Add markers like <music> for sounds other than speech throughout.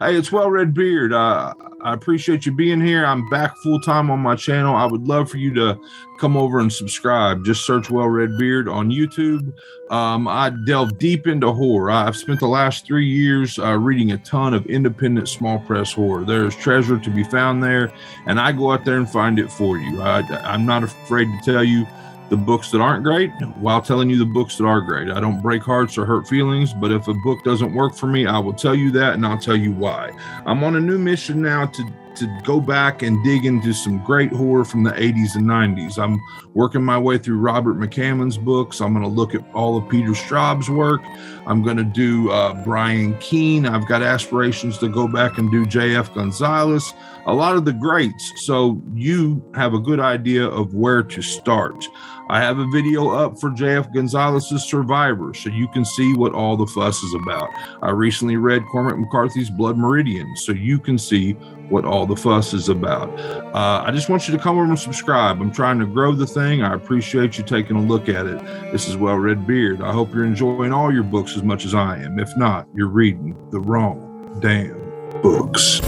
Hey, it's Well Red Beard. Uh, I appreciate you being here. I'm back full time on my channel. I would love for you to come over and subscribe. Just search Well Red Beard on YouTube. Um, I delve deep into horror. I've spent the last three years uh, reading a ton of independent small press horror. There's treasure to be found there, and I go out there and find it for you. I, I'm not afraid to tell you the books that aren't great while telling you the books that are great. I don't break hearts or hurt feelings, but if a book doesn't work for me, I will tell you that and I'll tell you why. I'm on a new mission now to to go back and dig into some great horror from the 80s and 90s. I'm working my way through Robert McCammon's books. I'm going to look at all of Peter Straub's work. I'm going to do uh, Brian Keene. I've got aspirations to go back and do J.F. Gonzalez, a lot of the greats. So you have a good idea of where to start. I have a video up for JF Gonzalez's Survivor, so you can see what all the fuss is about. I recently read Cormac McCarthy's Blood Meridian, so you can see what all the fuss is about. Uh, I just want you to come over and subscribe. I'm trying to grow the thing. I appreciate you taking a look at it. This is Well Red Beard. I hope you're enjoying all your books as much as I am. If not, you're reading the wrong damn books.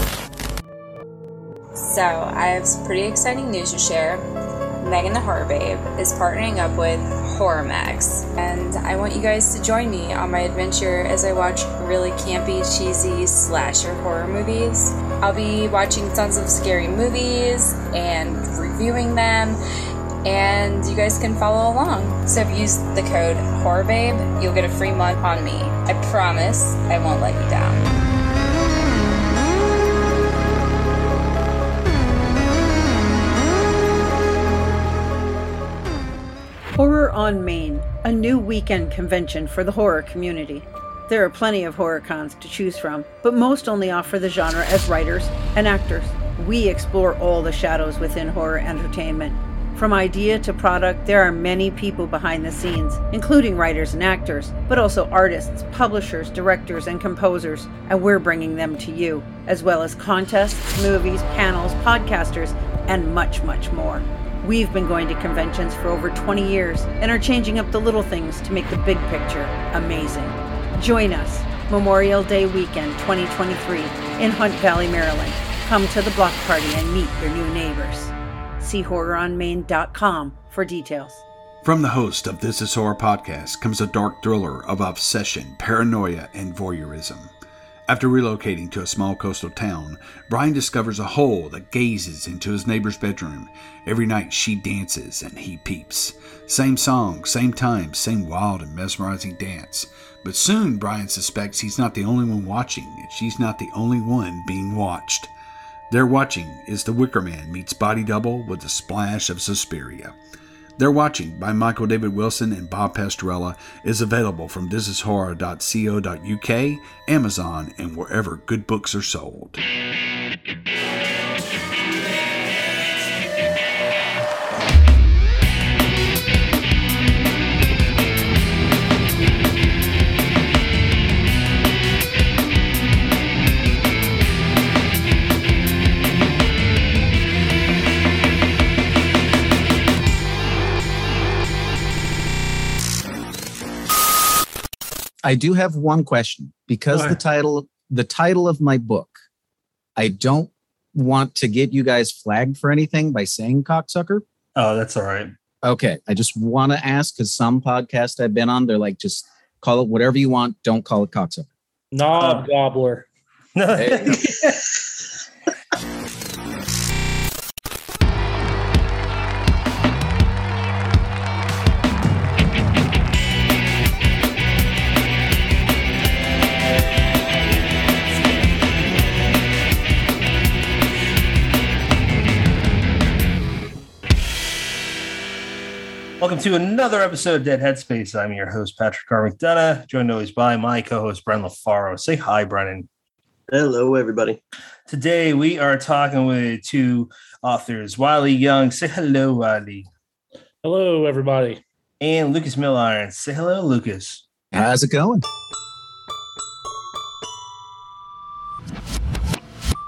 So, I have some pretty exciting news to share. Megan the Horror Babe is partnering up with HorrorMax, and I want you guys to join me on my adventure as I watch really campy, cheesy slasher horror movies. I'll be watching tons of scary movies and reviewing them, and you guys can follow along. So if you use the code HorrorBabe, you'll get a free month on me. I promise I won't let you down. Horror on Main, a new weekend convention for the horror community. There are plenty of horror cons to choose from, but most only offer the genre as writers and actors. We explore all the shadows within horror entertainment. From idea to product, there are many people behind the scenes, including writers and actors, but also artists, publishers, directors, and composers, and we're bringing them to you, as well as contests, movies, panels, podcasters, and much, much more. We've been going to conventions for over 20 years and are changing up the little things to make the big picture amazing. Join us Memorial Day weekend 2023 in Hunt Valley, Maryland. Come to the block party and meet your new neighbors. See horroronmain.com for details. From the host of This Is Horror podcast comes a dark thriller of obsession, paranoia, and voyeurism. After relocating to a small coastal town, Brian discovers a hole that gazes into his neighbor's bedroom. Every night she dances and he peeps. Same song, same time, same wild and mesmerizing dance. But soon Brian suspects he's not the only one watching, and she's not the only one being watched. They're Watching is The Wicker Man meets Body Double with a splash of Suspiria. They're Watching by Michael David Wilson and Bob Pastorella is available from thisishorror.co.uk, Amazon, and wherever good books are sold. I do have one question because the title the title of my book, I don't want to get you guys flagged for anything by saying cocksucker. Oh, that's all right. Okay. I just want to ask because some podcasts I've been on, they're like, just call it whatever you want. Don't call it cocksucker. Knob uh, gobbler. <laughs> Hey, <laughs> Welcome to another episode of Dead Headspace. I'm your host, Patrick R. McDonough, joined always by my co host, Brennan LaFaro. Say hi, Brennan. Hello, everybody. Today we are talking with two authors, Wiley Young. Say hello, Wiley. Hello, everybody. And Lucas Milliron. Say hello, Lucas. how's it going?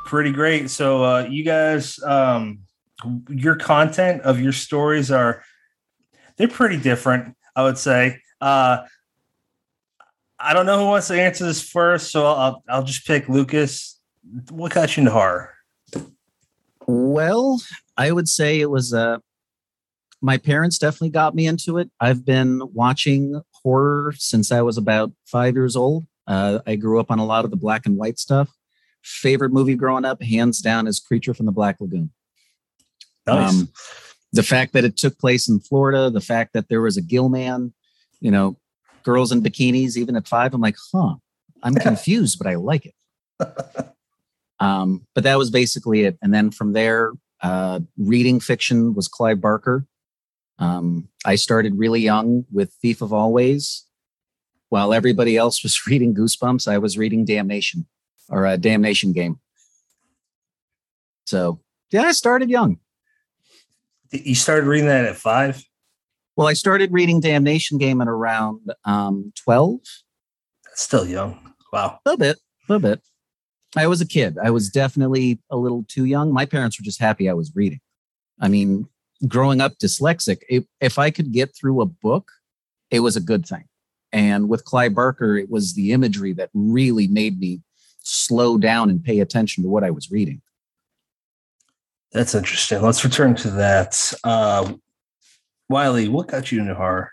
Pretty great. So, uh, you guys, um, your content of your stories are they're pretty different, I would say. Uh, I don't know who wants to answer this first, so I'll I'll just pick Lucas. what got you into horror? Well, I would say it was uh my parents definitely got me into it. I've been watching horror since I was about five years old. Uh, I grew up on a lot of the black and white stuff. Favorite movie growing up, hands down, is Creature from the Black Lagoon. Nice. Um, the fact that it took place in Florida, the fact that there was a gill man, you know, girls in bikinis, even at five, I'm like, huh, I'm confused, but I like it. <laughs> Um, but that was basically it. And then from there, uh, reading fiction was Clive Barker. Um, I started really young with Thief of Always. While everybody else was <laughs> reading Goosebumps, I was reading Damnation or a Damnation game. So yeah, I started young. You started reading that at five? Well, I started reading Damnation game at around um, 12. That's still young. Wow. A little bit, a little bit. I was a kid. I was definitely a little too young. My parents were just happy I was reading. I mean, growing up dyslexic, if, if I could get through a book, it was a good thing. And with Clive Barker, it was the imagery that really made me slow down and pay attention to what I was reading. That's interesting. Let's return to that. Uh, Wiley, what got you into horror?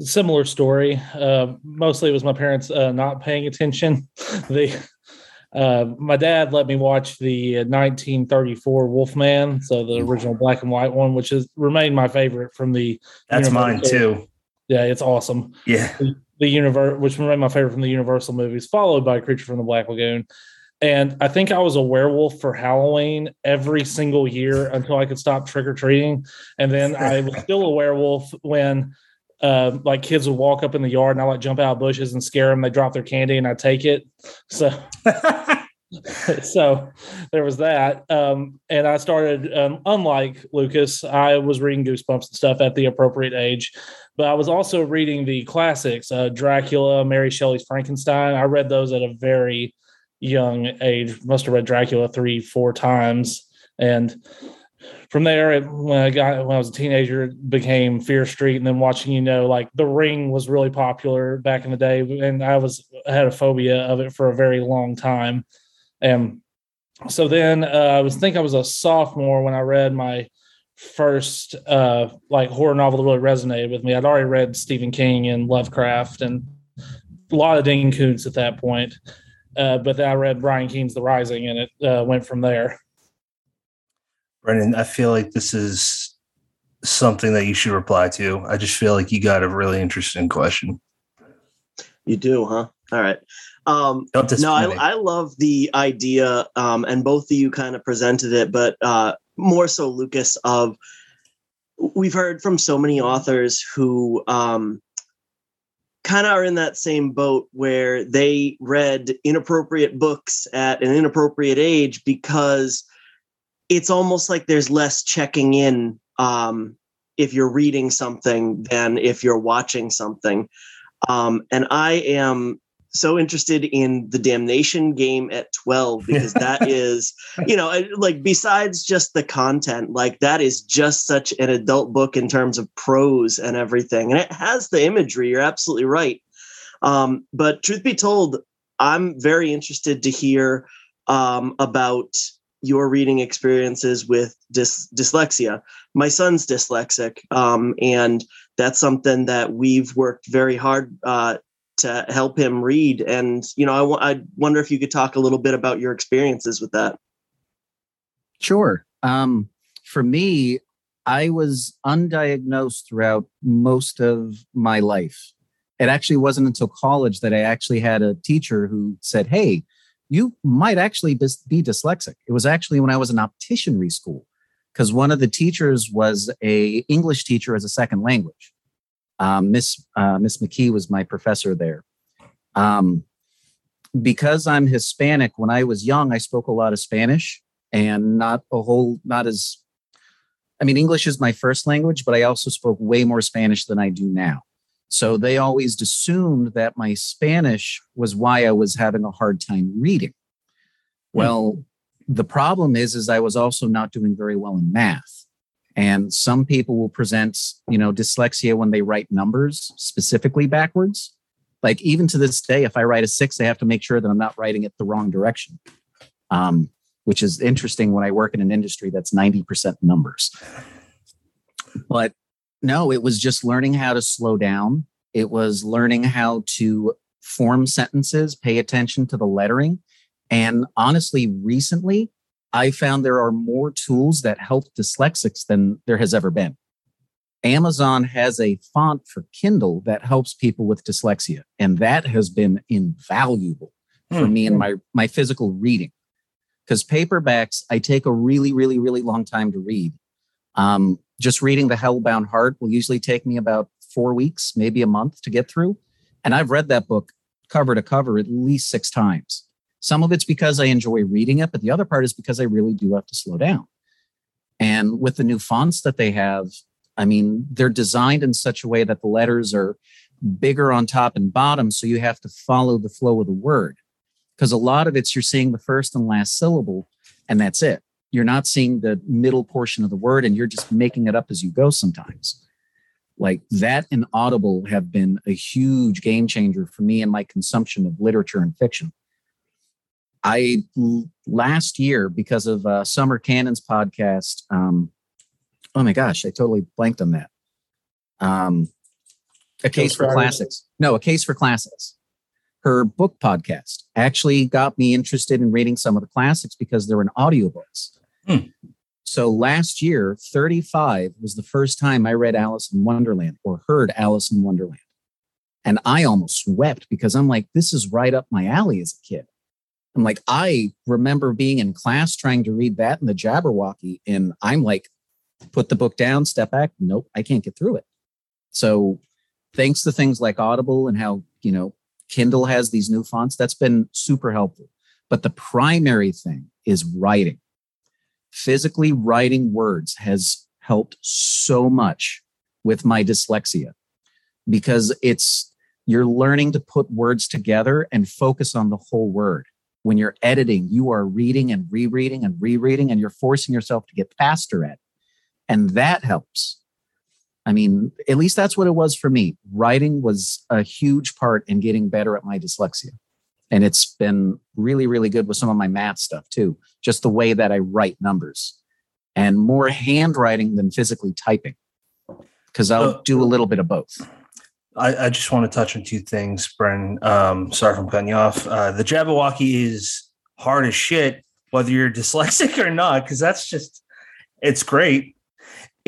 Similar story. Uh, mostly it was my parents uh, not paying attention. <laughs> they uh, my dad let me watch the 1934 Wolfman, so the original black and white one, which has remained my favorite from the. That's mine too. Yeah, it's awesome. Yeah, the, the universe, which remained my favorite from the Universal movies, followed by Creature from the Black Lagoon. And I think I was a werewolf for Halloween every single year until I could stop trick or treating, and then I was <laughs> still a werewolf when uh, like kids would walk up in the yard and I like jump out of bushes and scare them. They drop their candy and I take it. So, <laughs> so there was that. Um, and I started, um, unlike Lucas, I was reading Goosebumps and stuff at the appropriate age, but I was also reading the classics, uh, Dracula, Mary Shelley's Frankenstein. I read those at a very young age. Must have read Dracula three, four times. And from there, it, when I got when I was a teenager, it became Fear Street, and then watching, you know, like The Ring was really popular back in the day, and I was I had a phobia of it for a very long time, and so then uh, I was think I was a sophomore when I read my first uh, like horror novel that really resonated with me. I'd already read Stephen King and Lovecraft and a lot of Dean Koontz at that point, uh, but then I read Brian Keene's The Rising, and it uh, went from there. Brennan, I feel like this is something that you should reply to. I just feel like you got a really interesting question. You do, huh? All right. Um, no, I, I, love the idea, um, and both of you kind of presented it, but uh, more so Lucas. Of we've heard from so many authors who um, kind of are in that same boat where they read inappropriate books at an inappropriate age because it's almost like there's less checking in um, if you're reading something than if you're watching something. Um, and I am so interested in the damnation game at 12 because that <laughs> is you know like besides just the content like that is just such an adult book in terms of prose and everything and it has the imagery you're absolutely right um, but truth be told i'm very interested to hear um, about your reading experiences with dys- dyslexia. My son's dyslexic, um, and that's something that we've worked very hard uh, to help him read. And you know, I, w- I wonder if you could talk a little bit about your experiences with that. Sure. Um, for me, I was undiagnosed throughout most of my life. It actually wasn't until college that I actually had a teacher who said, "Hey." you might actually be dyslexic. It was actually when I was in opticianry school because one of the teachers was a English teacher as a second language. Um, Miss uh, Miss McKee was my professor there. Um, because I'm Hispanic, when I was young, I spoke a lot of Spanish and not a whole, not as, I mean, English is my first language, but I also spoke way more Spanish than I do now. So they always assumed that my Spanish was why I was having a hard time reading. Hmm. Well, the problem is, is I was also not doing very well in math. And some people will present, you know, dyslexia when they write numbers specifically backwards. Like even to this day, if I write a six, I have to make sure that I'm not writing it the wrong direction. Um, which is interesting when I work in an industry that's 90% numbers. But no, it was just learning how to slow down. It was learning how to form sentences, pay attention to the lettering. And honestly, recently, I found there are more tools that help dyslexics than there has ever been. Amazon has a font for Kindle that helps people with dyslexia, and that has been invaluable for mm. me in my my physical reading. Because paperbacks, I take a really, really, really long time to read. Um, just reading The Hellbound Heart will usually take me about four weeks, maybe a month to get through. And I've read that book cover to cover at least six times. Some of it's because I enjoy reading it, but the other part is because I really do have to slow down. And with the new fonts that they have, I mean, they're designed in such a way that the letters are bigger on top and bottom. So you have to follow the flow of the word. Because a lot of it's you're seeing the first and last syllable, and that's it. You're not seeing the middle portion of the word, and you're just making it up as you go sometimes. Like that and Audible have been a huge game changer for me and my consumption of literature and fiction. I last year, because of uh, Summer Cannon's podcast, um, oh my gosh, I totally blanked on that. Um, a case for classics. No, a case for classics. Her book podcast actually got me interested in reading some of the classics because they're in audiobooks. Hmm. So last year, 35 was the first time I read Alice in Wonderland or heard Alice in Wonderland. And I almost wept because I'm like, this is right up my alley as a kid. I'm like, I remember being in class trying to read that in the Jabberwocky, and I'm like, put the book down, step back. Nope, I can't get through it. So, thanks to things like Audible and how, you know, Kindle has these new fonts, that's been super helpful. But the primary thing is writing. Physically writing words has helped so much with my dyslexia because it's you're learning to put words together and focus on the whole word. When you're editing, you are reading and rereading and rereading, and you're forcing yourself to get faster at it. And that helps. I mean, at least that's what it was for me. Writing was a huge part in getting better at my dyslexia. And it's been really, really good with some of my math stuff too, just the way that I write numbers and more handwriting than physically typing because I'll do a little bit of both. I, I, just want to touch on two things, Brennan. Um, sorry for cutting you off. Uh, the Jabberwocky is hard as shit, whether you're <laughs> dyslexic or not, because that's just, it's great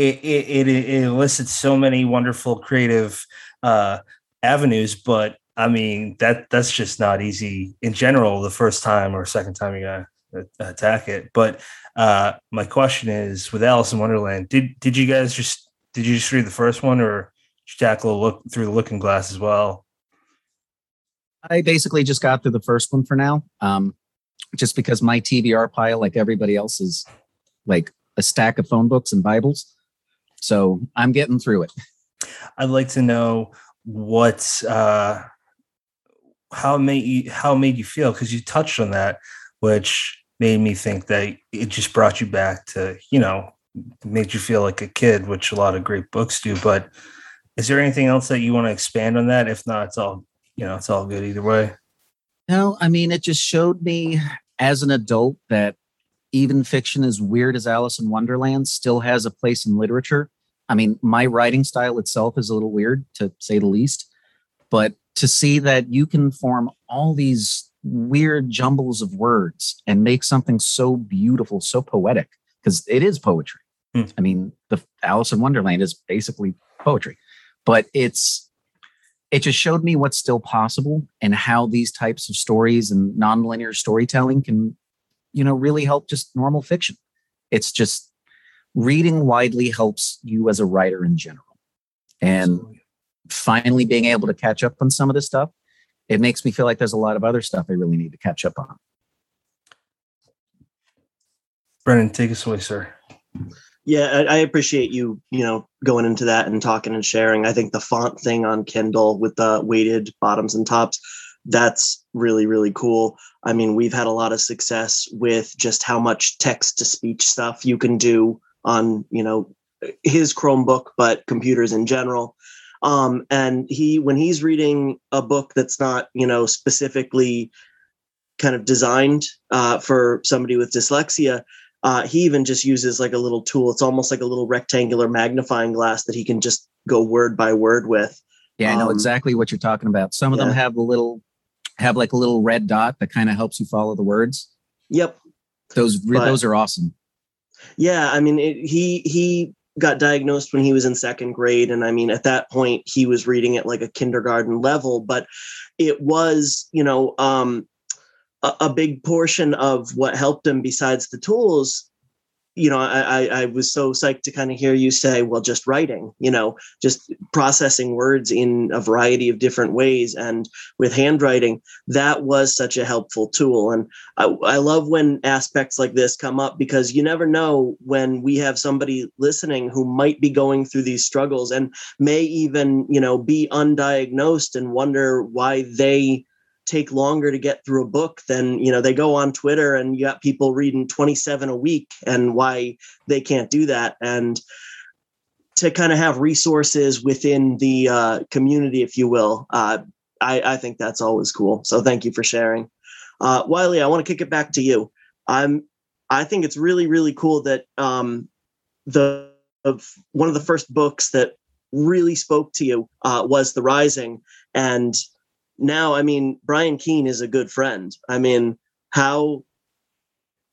it, it, it elicits so many wonderful creative uh, avenues, but I mean that that's just not easy in general. The first time or second time you gotta attack it. But uh, my question is, with Alice in Wonderland, did did you guys just did you just read the first one, or did will look through the Looking Glass as well? I basically just got through the first one for now, um, just because my TBR pile, like everybody else, is like a stack of phone books and Bibles. So I'm getting through it. I'd like to know what uh, how made you how made you feel because you touched on that, which made me think that it just brought you back to you know made you feel like a kid, which a lot of great books do. But is there anything else that you want to expand on that? If not, it's all you know, it's all good either way. No, I mean, it just showed me as an adult that even fiction as weird as Alice in Wonderland still has a place in literature. I mean, my writing style itself is a little weird to say the least, but to see that you can form all these weird jumbles of words and make something so beautiful, so poetic, because it is poetry. Hmm. I mean, the Alice in Wonderland is basically poetry, but it's it just showed me what's still possible and how these types of stories and nonlinear storytelling can you know, really help just normal fiction. It's just reading widely helps you as a writer in general. And Absolutely. finally being able to catch up on some of this stuff, it makes me feel like there's a lot of other stuff I really need to catch up on. Brennan, take us away, sir. Yeah, I appreciate you, you know, going into that and talking and sharing. I think the font thing on Kindle with the weighted bottoms and tops that's really really cool i mean we've had a lot of success with just how much text to speech stuff you can do on you know his chromebook but computers in general Um, and he, when he's reading a book that's not, you know, specifically kind of designed uh, for somebody with dyslexia, uh, he even just uses like a little tool. It's almost like a little rectangular magnifying glass that he can just go word by word with. Yeah, I know um, exactly what you're talking about. Some of yeah. them have a little, have like a little red dot that kind of helps you follow the words. Yep. Those but, those are awesome. Yeah, I mean, it, he he got diagnosed when he was in second grade, and I mean, at that point, he was reading at like a kindergarten level. But it was, you know, um, a, a big portion of what helped him, besides the tools, you know, I, I was so psyched to kind of hear you say, well, just writing, you know, just processing words in a variety of different ways. And with handwriting, that was such a helpful tool. And I, I love when aspects like this come up because you never know when we have somebody listening who might be going through these struggles and may even, you know, be undiagnosed and wonder why they take longer to get through a book than you know they go on twitter and you got people reading 27 a week and why they can't do that. And to kind of have resources within the uh, community if you will uh, I, I think that's always cool. So thank you for sharing. Uh, wiley i want to kick it back to you. I'm i think it's really really cool that um, the of one of the first books that really spoke to you uh, was the rising. And now, I mean, Brian Keene is a good friend. I mean, how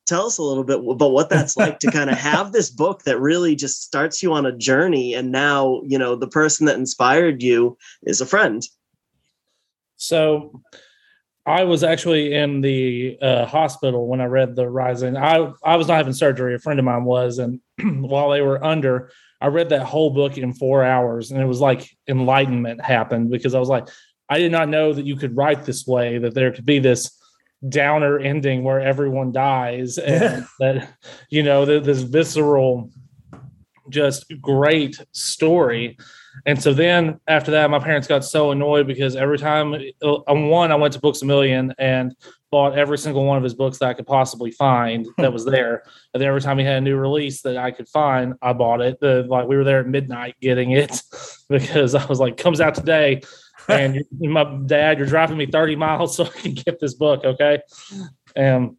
tell us a little bit about what that's like to kind of <laughs> have this book that really just starts you on a journey and now you know the person that inspired you is a friend. So i was actually in the uh, hospital when i read the rising. I i was not having surgery. A friend of mine was. And <clears throat> while they were under i read that whole book in four hours. And it was like enlightenment happened because i was like I did not know that you could write this way, that there could be this downer ending where everyone dies <laughs> and that, you know, this visceral, just great story. And so then after that, my parents got so annoyed because every time, uh, on one, I went to Books a Million and bought every single one of his books that I could possibly find that was there. And then every time he had a new release that I could find, I bought it. The, like we were there at midnight getting it <laughs> because I was like, comes out today and my dad, you're driving me 30 miles <laughs> so I can get this book. Okay. And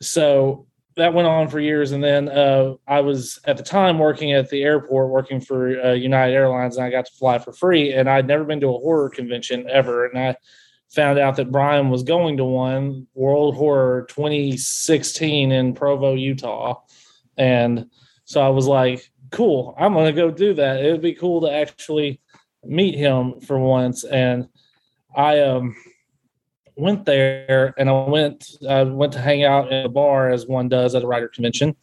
so that went on for years. And then uh, I was at the time working at the airport, working for uh, United Airlines, and I got to fly for free. And I'd never been to a horror convention ever. And I found out that Brian was going to one World Horror 2016 in Provo, Utah. And so I was like, cool, I'm going to go do that. It would be cool to actually meet him for once, and I um went there and I went I went to hang out in a bar as one does at a writer convention,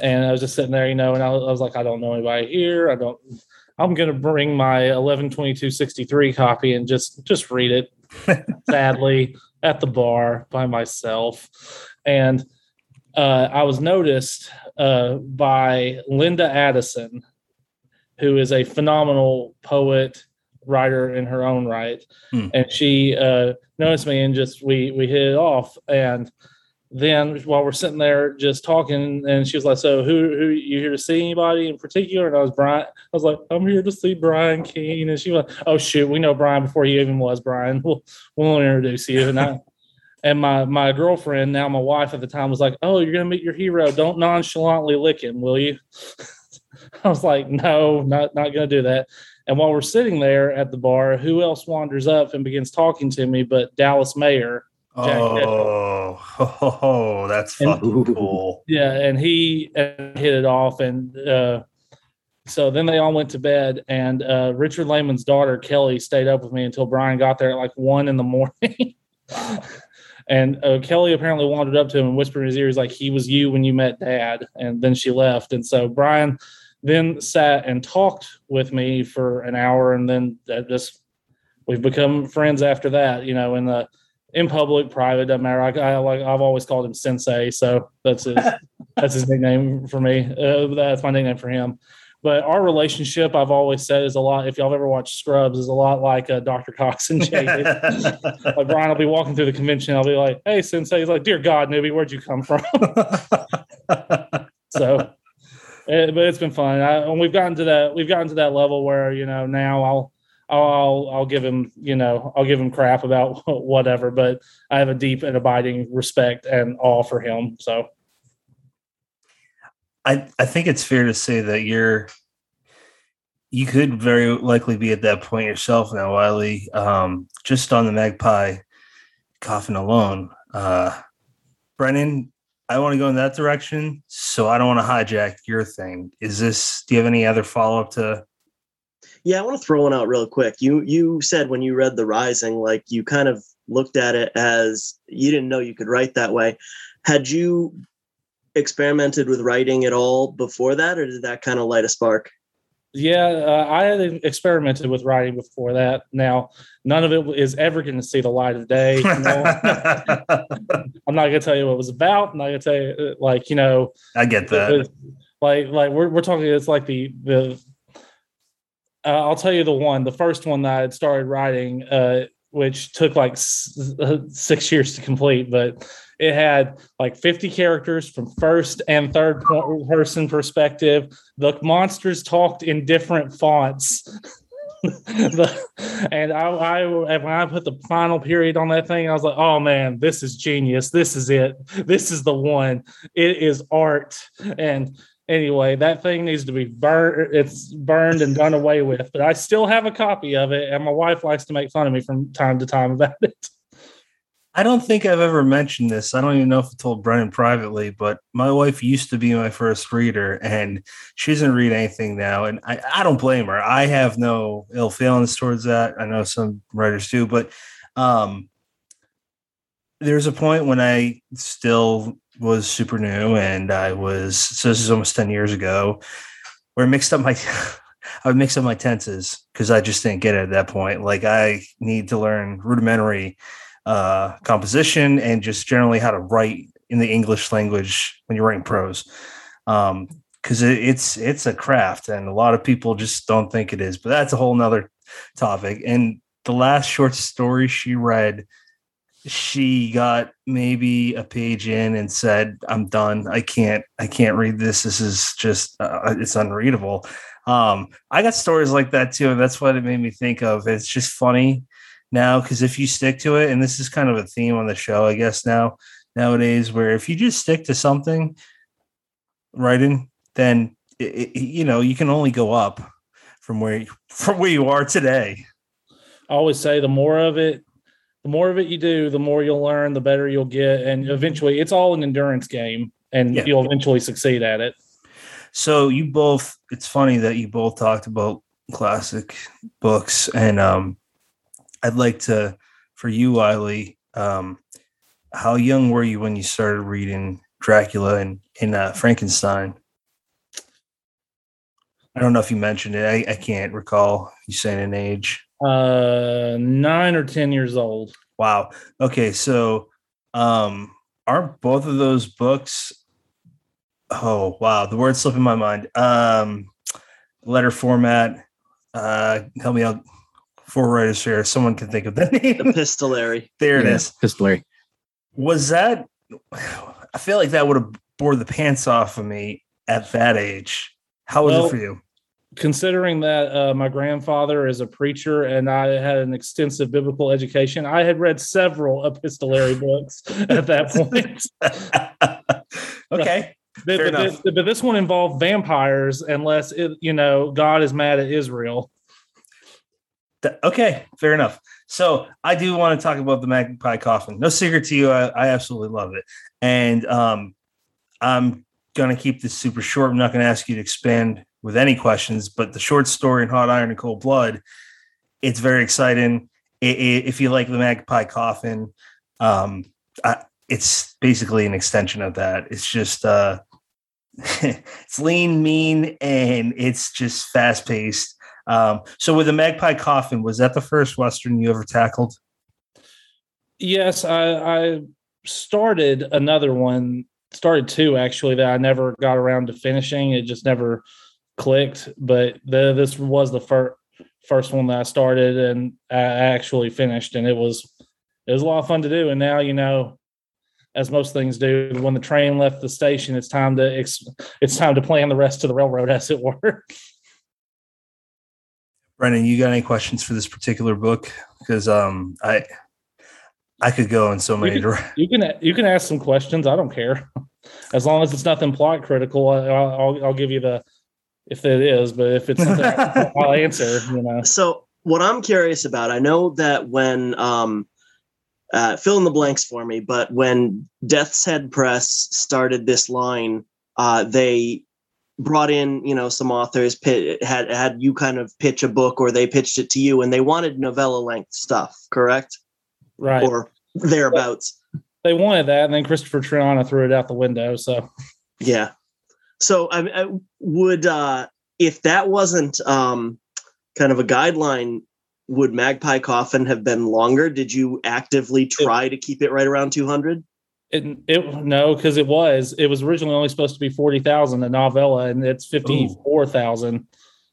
and I was just sitting there, you know, and I, was like, I don't know anybody here. I don't. I'm gonna bring my 112263 copy and just just read it. <laughs> sadly, at the bar by myself, and uh, I was noticed uh, by Linda Addison, who is a phenomenal poet writer in her own right. Hmm. and she uh, noticed me and just we we hit it off. And then while we're sitting there just talking and she was like so who who you here to see anybody in particular? And i was brian i was like i'm here to see brian keene. And she was like oh shoot we know brian before he even was brian. <laughs> We'll, we'll introduce you. And i and my my girlfriend now my wife at the time was like oh you're gonna meet your hero. Don't nonchalantly lick him will you <laughs> <laughs> I was like, no, not not going to do that. And while we're sitting there at the bar, who else wanders up and begins talking to me but Dallas Mayr? Oh, oh, <laughs> that's and, fucking cool. Yeah, and he uh, hit it off, and uh, so then they all went to bed, and uh, Richard Laymon's daughter Kelly stayed up with me until Brian got there at like one in the morning. <laughs> And uh, Kelly apparently wandered up to him and whispered in his ear, "He's like, he was you when you met Dad." And then she left. And so Brian then sat and talked with me for an hour, and then just we've become friends after that. You know, in the in public, private doesn't matter. I, I like I've always called him Sensei, so that's his <laughs> that's his nickname for me. Uh, that's my nickname for him. But our relationship, I've always said, is a lot. If y'all ever watched Scrubs, is a lot like uh, Dr. Cox and Jaded. <laughs> like Brian will be walking through the convention, I'll be like, "Hey, Sensei," he's like, "Dear God, newbie, where'd you come from?" <laughs> so, it, but it's been fun. I, and we've gotten to that. We've gotten to that level where you know now I'll I'll I'll give him you know I'll give him crap about <laughs> whatever, but I have a deep and abiding respect and awe for him. So I I think it's fair to say that you're you could very likely be at that point yourself now, Wiley. Um, just on the magpie coffin alone. Uh, Brennan, I want to go in that direction, so I don't want to hijack your thing. Is this? Do you have any other follow up to? Yeah, I want to throw one out real quick. You you said when you read The Rising, like you kind of looked at it as you didn't know you could write that way. Had you experimented with writing at all before that, or did that kind of light a spark? Yeah, uh, I had experimented with writing before that. Now, none of it is ever going to see the light of day. You know? <laughs> I'm not going to tell you what it was about. I'm not going to tell you, uh, like, you know, I get that. like, like we're, we're talking, it's like the, the, uh, I'll tell you the one, the first one that I had started writing, uh, which took like s- uh, six years to complete, but it had like 50 characters from first and third person perspective. The monsters talked in different fonts. <laughs> the, and I, I, when I put the final period on that thing, I was like, "Oh man, this is genius! This is it! This is the one! It is art!" And anyway, that thing needs to be burned. It's burned and done away with. But I still have a copy of it, and my wife likes to make fun of me from time to time about it. I don't think I've ever mentioned this. I don't even know if I told Brennan privately, but my wife used to be my first reader and she doesn't read anything now. And I, I don't blame her. I have no ill feelings towards that. I know some writers do, but um, there's a point when I still was super new and I was, so this is almost 10 years ago, where I mixed up my. <laughs> I would mix up my tenses because I just didn't get it at that point. Like I need to learn rudimentary uh, composition and just generally how to write in the English language when you're writing prose. Um, because it, it's it's a craft and a lot of people just don't think it is but that's a whole nother topic. And the last short story she read she got maybe a page in and said i'm done. I can't i can't read this. This is just uh, it's unreadable. Um i got stories like that too and that's what it made me think of. It's just funny now because if you stick to it, and this is kind of a theme on the show, I guess now nowadays, where if you just stick to something, writing, then it, it, you know you can only go up from where <laughs> from where you are today. I always say the more of it, the more of it you do, the more you'll learn, the better you'll get, and eventually, it's all an endurance game, and yeah. you'll eventually succeed at it. So you both, it's funny that you both talked about classic books and um I'd like to, for you, Wiley, um, how young were you when you started reading Dracula and in uh, Frankenstein? I don't know if you mentioned it. I, I can't recall you saying an age. Uh, nine or ten years old. Wow. Okay, so um, aren't both of those books? Oh wow, the word slipping my mind. Um, letter format. Uh, help me out for writers fair. Someone can think of the name. Epistolary. <laughs> there it yeah, is. Epistolary. Was that? I feel like that would have bore the pants off of me at that age. How was well, it for you? Considering that uh, my grandfather is a preacher and I had an extensive biblical education, I had read several epistolary <laughs> books at that point. <laughs> okay. But, but, but, this one involved vampires, unless it, you know God is mad at Israel okay, fair enough. So I do want to talk about the Magpie Coffin. No secret to you, I, I absolutely love it, and um, I'm gonna keep this super short. I'm not gonna ask you to expand with any questions, but the short story in Hot Iron and Cold Blood, it's very exciting. It, it, if you like the Magpie Coffin, um, I, it's basically an extension of that. It's just uh, <laughs> it's lean, mean, and it's just fast paced um, so with the Magpie Coffin, was that the first Western you ever tackled? Yes, I, I started another one, started two actually that I never got around to finishing. It just never clicked. But the, this was the first first one that I started and I actually finished, and it was it was a lot of fun to do. And now you know, as most things do, when the train left the station, it's time to it's time to plan the rest of the railroad, <laughs> as it were. Brennan, you got any questions for this particular book? Because um, I I could go in so many you can, you can you can ask some questions. I don't care, as long as it's nothing plot critical. I'll I'll, I'll give you the if it is, but if it's I'll answer. You know. So what I'm curious about, I know that when um, uh, fill in the blanks for me, but when Death's Head Press started this line, uh, they brought in you know some authors had had you kind of pitch a book or they pitched it to you and they wanted novella length stuff correct? Right. Or thereabouts. They wanted that and then christopher triana threw it out the window so. Yeah. So i, I would uh if that wasn't um kind of a guideline would magpie coffin have been longer? Did you actively try it, to keep it right around 200 it, it no, because it was it was originally only supposed to be forty thousand a novella, and it's fifty four thousand.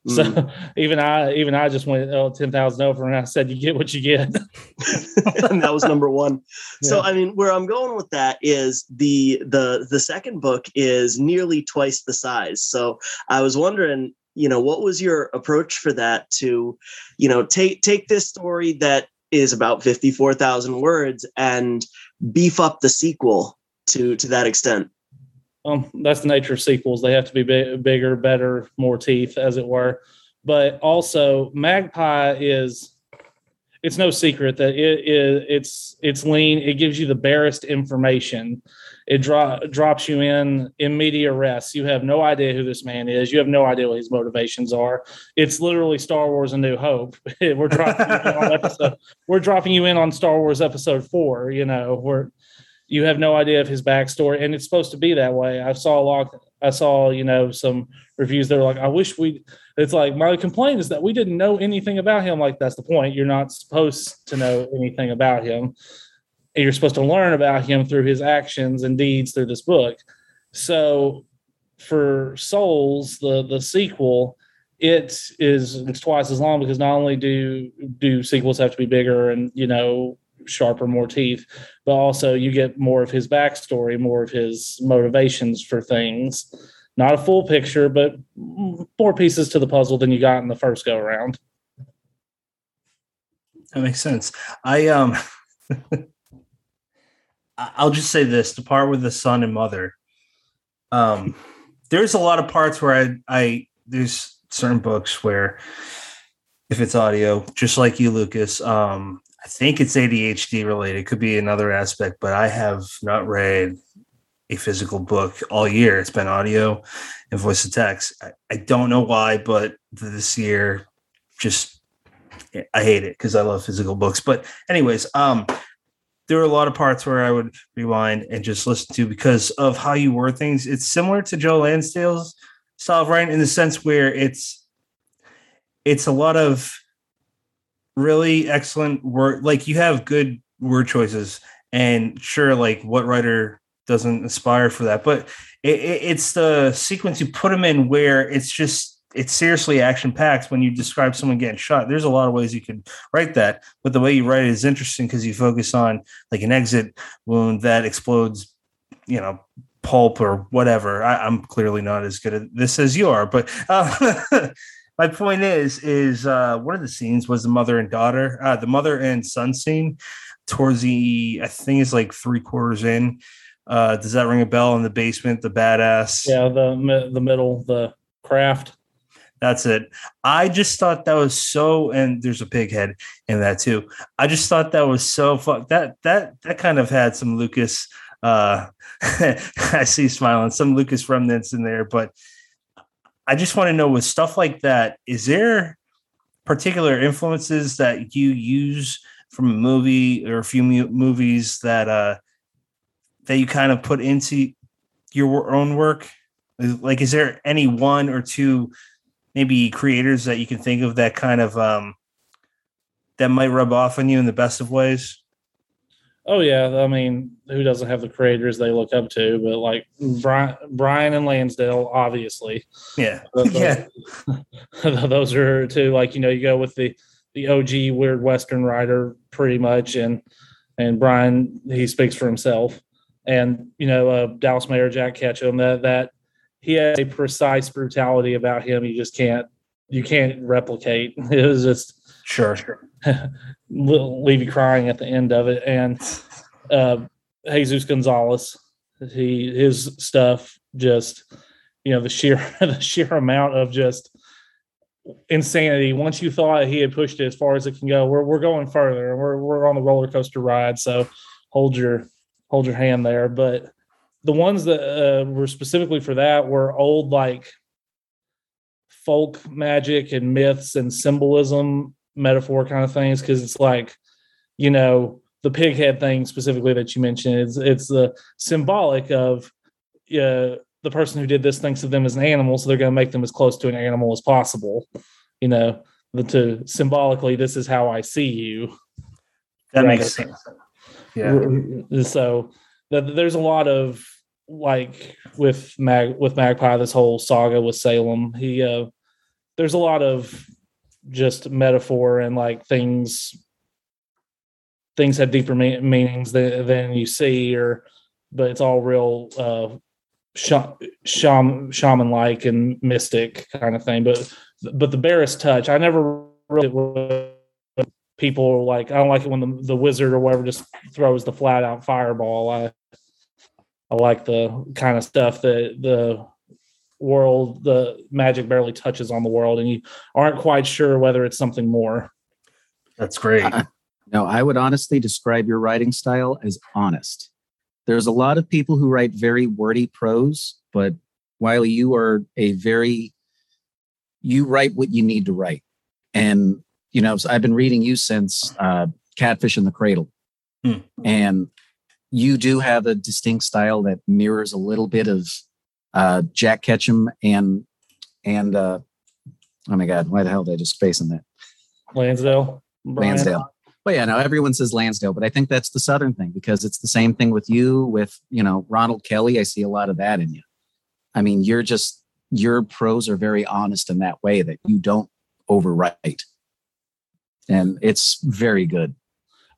So mm. <laughs> even I even I just went oh, 10,000 over and I said you get what you get. <laughs> and that was number 1. <laughs> Yeah. So I mean where I'm going with that is the the the second book is nearly twice the size. So I was wondering, you know, what was your approach for that to, you know, take take this story that is about 54,000 words and beef up the sequel to to that extent. Um, that's the nature of sequels. They have to be big, bigger, better, more teeth, as it were. But also, Magpie is it's no secret that it is it's it's lean. It gives you the barest information. It dro- drops you in in media res. You have no idea who this man is. You have no idea what his motivations are. It's literally Star Wars: A New Hope. <laughs> we're dropping you in on <laughs> episode. We're dropping you in on Star Wars Episode Four. You know, where you have no idea of his backstory, and it's supposed to be that way. I saw a lot. I saw you know some reviews that are like, "I wish we." It's like my complaint is that we didn't know anything about him. Like that's the point. You're not supposed to know anything about him you're supposed to learn about him through his actions and deeds through this book. So for Souls, the the sequel, it is it's twice as long because not only do do sequels have to be bigger and you know sharper, more teeth, but also you get more of his backstory, more of his motivations for things. Not a full picture, but more pieces to the puzzle than you got in the first go around. That makes sense. I um <laughs> I'll just say this: the part with the son and mother. Um, there's a lot of parts where I, I there's certain books where if it's audio, just like you, Lucas, um, I think it's ADHD related. Could be another aspect, but I have not read a physical book all year. It's been audio and voice to text. I, I don't know why, but this year, just I hate it because I love physical books. But anyways, um, there were a lot of parts where I would rewind and just listen to because of how you word things. It's similar to Joe Lansdale's style of writing in the sense where it's it's a lot of really excellent work. like you have good word choices and sure like what writer doesn't aspire for that but it, it, it's the sequence you put them in where it's just it's seriously action packed when you describe someone getting shot. There's a lot of ways you could write that, but the way you write it is interesting because you focus on like an exit wound that explodes, you know, pulp or whatever. I, am clearly not as good at this as you are, but uh, <laughs> my point is, is uh, one of the scenes was the mother and daughter, uh, the mother and son scene towards the, I think it's like three quarters in. Uh, does that ring a bell in the basement? The badass. Yeah, the the middle, the craft. That's it. I just thought that was so, and there's a pig head in that too. I just thought that was so fun. That that that kind of had some Lucas. Uh, <laughs> I see smiling some Lucas remnants in there, but I just want to know with stuff like that, is there particular influences that you use from a movie or a few movies that uh that you kind of put into your own work? Like, is there any one or two maybe creators that you can think of that kind of um, that might rub off on you in the best of ways? Oh yeah, I mean, who doesn't have the creators they look up to? But like Brian, Brian and Lansdale, obviously. Yeah, <laughs> yeah. <laughs> those are two. Like you know, you go with the the OG weird Western writer, pretty much, and and Brian he speaks for himself. And you know, uh, Dallas Mayr Jack Ketchum, that that he has a precise brutality about him. You just can't you can't replicate. <laughs> It was just sure, sure. leave you crying at the end of it. And uh, Jesus Gonzalez, he his stuff just you know the sheer <laughs> the sheer amount of just insanity. Once you thought he had pushed it as far as it can go, we're we're going further we're we're on the roller coaster ride. So hold your hold your hand there. But the ones that uh, were specifically for that were old like folk magic and myths and symbolism metaphor kind of things because it's like you know the pig head thing specifically that you mentioned it's it's the symbolic of uh, the person who did this thinks of them as an animal so they're going to make them as close to an animal as possible you know the, to symbolically this is how i see you. That makes sense. Yeah. So there's a lot of like with mag with magpie this whole saga with salem he uh there's a lot of just metaphor and like things things have deeper me- meanings than, than you see or but it's all real uh shaman shaman like and mystic kind of thing but but the barest touch i never really people like i don't like it when the, the wizard or whatever just throws the flat out fireball. I i like the kind of stuff that the world the magic barely touches on the world and you aren't quite sure whether it's something more. That's great. Uh, no i would honestly describe your writing style as honest. There's a lot of people who write very wordy prose but while you are a very you write what you need to write. And you know i've been reading you since uh, catfish in the cradle. Hmm. and you do have a distinct style that mirrors a little bit of uh, Jack Ketchum and and uh, oh my god, why the hell did I just space on that? Lansdale. Brian. Lansdale. Well, yeah, no, everyone says Lansdale, but I think that's the Southern thing because it's the same thing with you, with you know Ronald Kelly. I see a lot of that in you. I mean, you're just your prose are very honest in that way that you don't overwrite, and it's very good.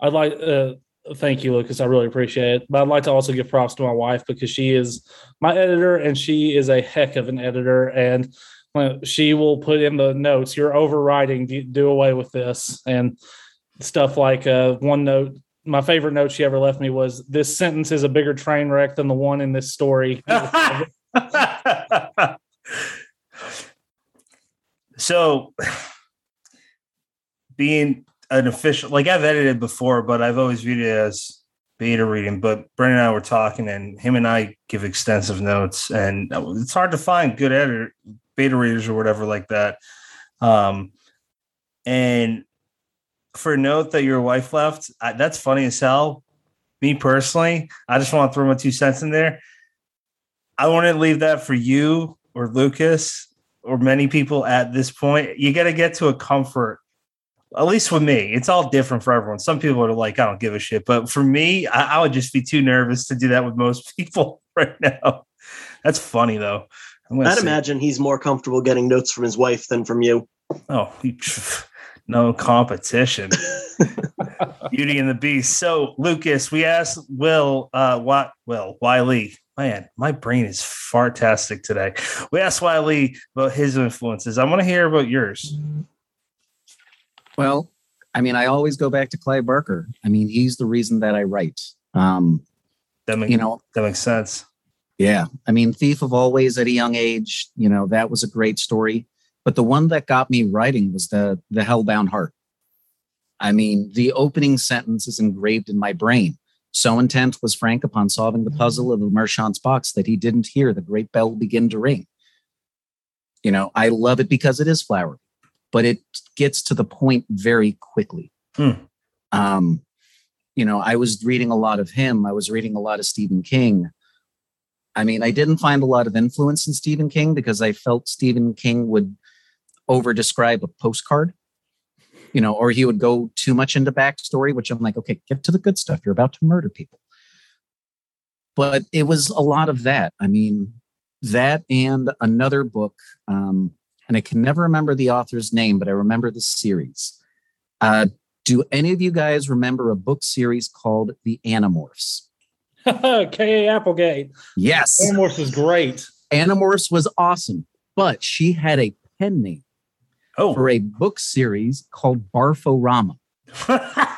I'd like uh, Thank you, Lucas. I really appreciate it. But I'd like to also give props to my wife because she is my editor and she is a heck of an editor. And she will put in the notes, you're overwriting, do, do away with this. And stuff like uh, one note, my favorite note she ever left me was this sentence is a bigger train wreck than the one in this story. <laughs> so being an official like I've edited before, but I've always viewed it as beta reading. But Brennan and I were talking, and him and I give extensive notes, and it's hard to find good editor beta readers or whatever like that. Um, and for a note that your wife left, I, that's funny as hell. Me personally, I just want to throw my two cents in there. I want to leave that for you or Lucas or many people at this point. You got to get to a comfort at least with me, it's all different for everyone. Some people are like, I don't give a shit. But for me, I, I would just be too nervous to do that with most <laughs> people right now. That's funny though. I'd see. imagine he's more comfortable getting notes from his wife than from you. Oh, <laughs> no competition. <laughs> Beauty and the Beast. So, Lucas, we asked Will, uh, what, Will, Wiley. Man, my brain is fartastic today. We asked Wiley about his influences. I want to hear about yours. Well, I mean, I always go back to Clive Barker. I mean, he's the reason that I write. Um, that makes, you know, that makes sense. Yeah. I mean, Thief of Always at a young age, you know, that was a great story. But the one that got me writing was the the Hellbound Heart. I mean, the opening sentence is engraved in my brain. So intent was Frank upon solving the puzzle of the merchant's box that he didn't hear the great bell begin to ring. You know, I love it because it is flowery but it gets to the point very quickly. Hmm. Um, you know, I was reading a lot of him. I was reading a lot of Stephen King. I mean, I didn't find a lot of influence in Stephen King because I felt Stephen King would over describe a postcard, you know, or he would go too much into backstory, which I'm like, okay, get to the good stuff. You're about to murder people. But it was a lot of that. I mean, that and another book. Um, and I can never remember the author's name, but I remember the series. Uh, do any of you guys remember a book series called The Animorphs? <laughs> K.A. Applegate. Yes. Animorphs is great. Animorphs was awesome, but she had a pen name oh. for a book series called Barforama. <laughs>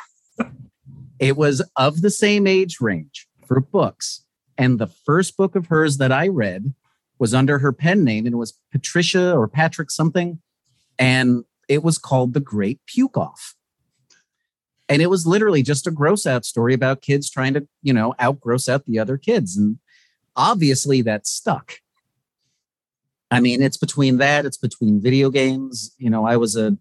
it was of the same age range for books. And the first book of hers that I read was under her pen name and it was Patricia or Patrick something. And it was called The Great Puke Off. And it was literally just a gross out story about kids trying to, you know, out gross out the other kids. And obviously that stuck. I mean, it's between that, it's between video games. You know, I was a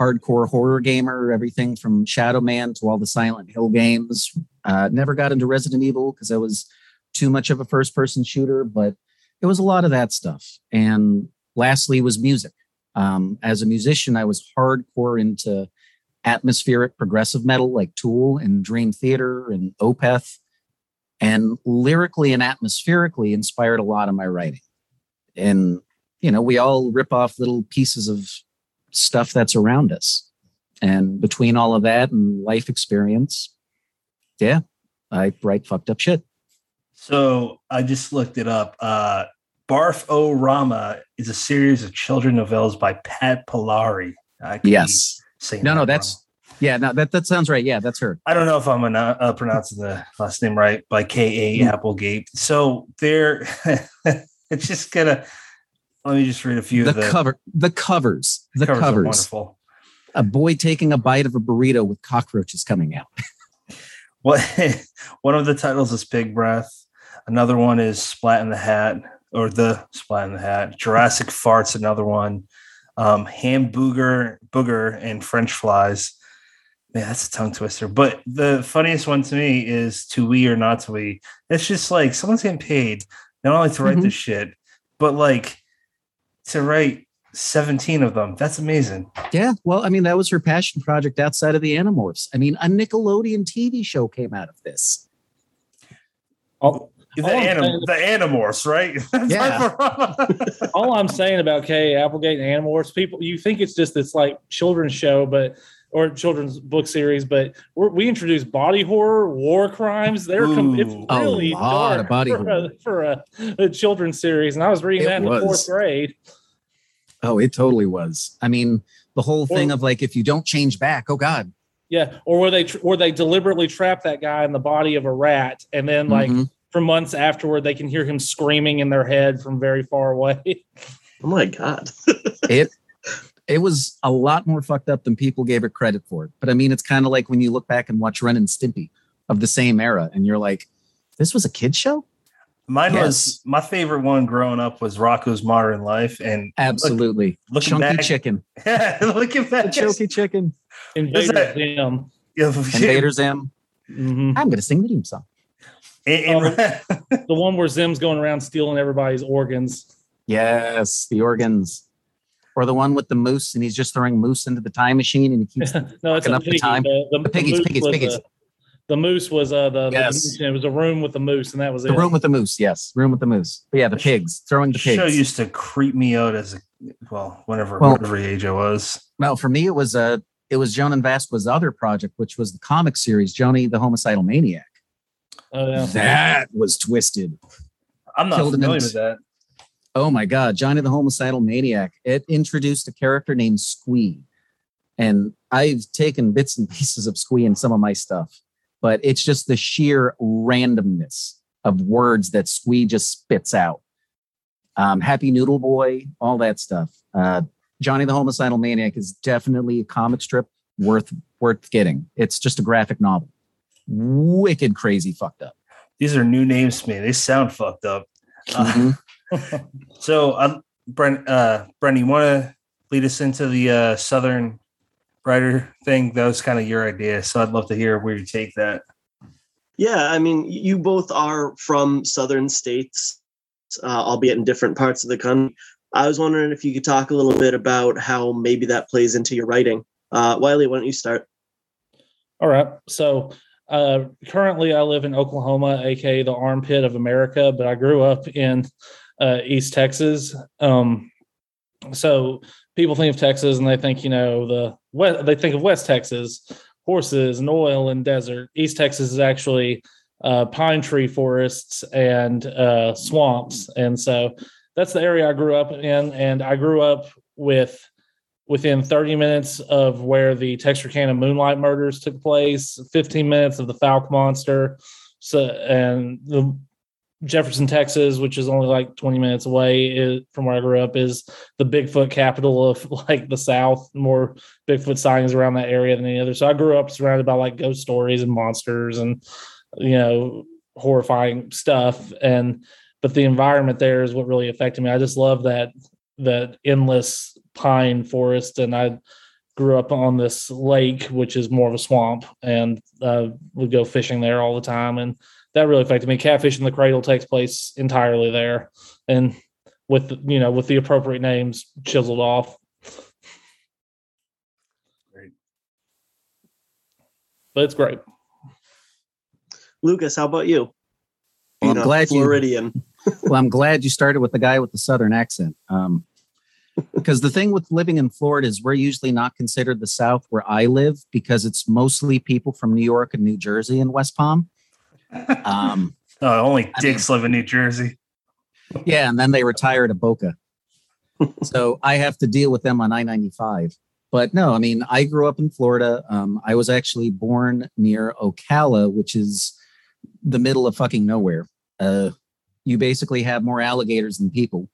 hardcore horror gamer, everything from Shadow Man to all the Silent Hill games. Uh, never got into Resident Evil because I was too much of a first person shooter, but it was a lot of that stuff. And lastly was music. Um, as a musician, I was hardcore into atmospheric progressive metal like Tool and Dream Theater and Opeth. And lyrically and atmospherically inspired a lot of my writing. And, you know, we all rip off little pieces of stuff that's around us. And between all of that and life experience, yeah, I write fucked up shit. So I just looked it up. Uh, Barf O Rama is a series of children novellas by Pat Pilari. yes. No, no, that's wrong. yeah. No, that that sounds right. Yeah, that's her. I don't know if I'm uh, pronouncing the last name right. By K A mm. Applegate. So they're <laughs> it's just gonna. Let me just read a few. The, the cover, the covers, the covers. covers. Wonderful. A boy taking a bite of a burrito with cockroaches coming out. <laughs> what? <laughs> one of the titles is Pig Breath. Another one is Splat in the Hat or the Splat in the Hat. Jurassic Farts, another one. Um, ham booger, booger, and French flies. Man, that's a tongue twister. But the funniest one to me is to we or not to we. It's just like someone's getting paid not only to write mm-hmm. this shit, but like to write 17 of them. That's amazing. Yeah. Well, I mean, that was her passion project outside of the Animorphs. I mean, a Nickelodeon TV show came out of this. Oh, the, anim- the Animorphs, right? <laughs> yeah. <laughs> all I'm saying about K. Applegate and Animorphs, people, you think it's just this like children's show, but or children's book series, but we introduce body horror, war crimes. They're com- it's really a lot of <laughs> body for, horror. A, for a, a, children's series, and I was reading it that in was. the fourth grade. Oh, it totally was. I mean, the whole thing or, of like, if you don't change back, oh god. Yeah, or were they were they deliberately trap that guy in the body of a rat, and then like mm-hmm for months afterward, they can hear him screaming in their head from very far away. <laughs> Oh my god! <laughs> it it was a lot more fucked up than people gave it credit for. But I mean, it's kind of like when you look back and watch Ren and Stimpy of the same era, and you're like, this was a kid show. Mine yes. was my favorite one growing up was Rocko's Modern Life, and absolutely look, looking chunky back, chicken. <laughs> Yeah, looking back, chunky chicken. Invader Zim. Invader Zim. Mm-hmm. I'm going to sing the theme song. And, and um, <laughs> the one where Zim's going around stealing everybody's organs. Yes, the organs. Or the one with the moose, and he's just throwing moose into the time machine, and he keeps <laughs> no, it's up piggy. the time. The, the, the piggies, the piggies, piggies. the moose was uh, the, yes. it was a room with the moose, and that was the it. room with the moose. Yes, room with the moose. But yeah, the pigs throwing the pigs. Show used to creep me out as a well, whenever well, whatever age I was. Well, for me, it was a uh, it was Jhonen Vasquez's other project, which was the comic series Johnny the Homicidal Maniac. Oh, yeah. That was twisted. I'm not Killed familiar with that. Oh my God, Johnny the Homicidal Maniac. It introduced a character named Squee. And I've taken bits and <laughs> pieces of Squee in some of my stuff, but it's just the sheer randomness of words that Squee just spits out. Um, Happy Noodle Boy, all that stuff. Uh, Johnny the Homicidal Maniac is definitely a comic strip worth worth getting. It's just a graphic novel wicked crazy fucked up. These are new names to me. They sound fucked up. Mm-hmm. <laughs> <laughs> Uh, so, um, Brent, uh, Brent, you want to lead us into the uh, Southern writer thing? That was kind of your idea. So I'd love to hear where you take that. Yeah, I mean, you both are from Southern states, uh, albeit in different parts of the country. I was wondering if you could talk a little bit about how maybe that plays into your writing. Uh, Wiley, why don't you start? All right. So uh, currently, I live in Oklahoma, aka the armpit of America, but I grew up in uh, East Texas. Um, so people think of Texas and they think, you know, the west, they think of West Texas, horses and oil and desert. East Texas is actually uh, pine tree forests and uh, swamps, and so that's the area I grew up in. And I grew up with within 30 minutes of where the Texarkana Moonlight murders took place, 15 minutes of the Fouke Monster. So, and the Jefferson, Texas, which is only like 20 minutes away is, from where I grew up, is the Bigfoot capital of <laughs> like the South. More Bigfoot sightings around that area than any other. So I grew up surrounded by like ghost stories and monsters and, you know, horrifying stuff. And, but the environment there is what really affected me. I just love that, that endless pine forest. And I grew up on this lake, which is more of a swamp, and uh, would go fishing there all the time. And that really affected me. Catfish in the Cradle takes place entirely there, and with you know with the appropriate names chiseled off. Great, but it's great. Lucas, how about you? Well, I'm glad Floridian. you. Well, I'm glad you started with the guy with the southern accent. Um, <laughs> because the thing with living in Florida is we're usually not considered the South where I live because it's mostly people from New York and New Jersey and West Palm. Um, oh, only dicks I mean, live in New Jersey. Yeah, and then they retire to Boca. <laughs> so I have to deal with them on I 95. But no, I mean, I grew up in Florida. Um, I was actually born near Ocala, which is the middle of fucking nowhere. Uh, you basically have more alligators than people.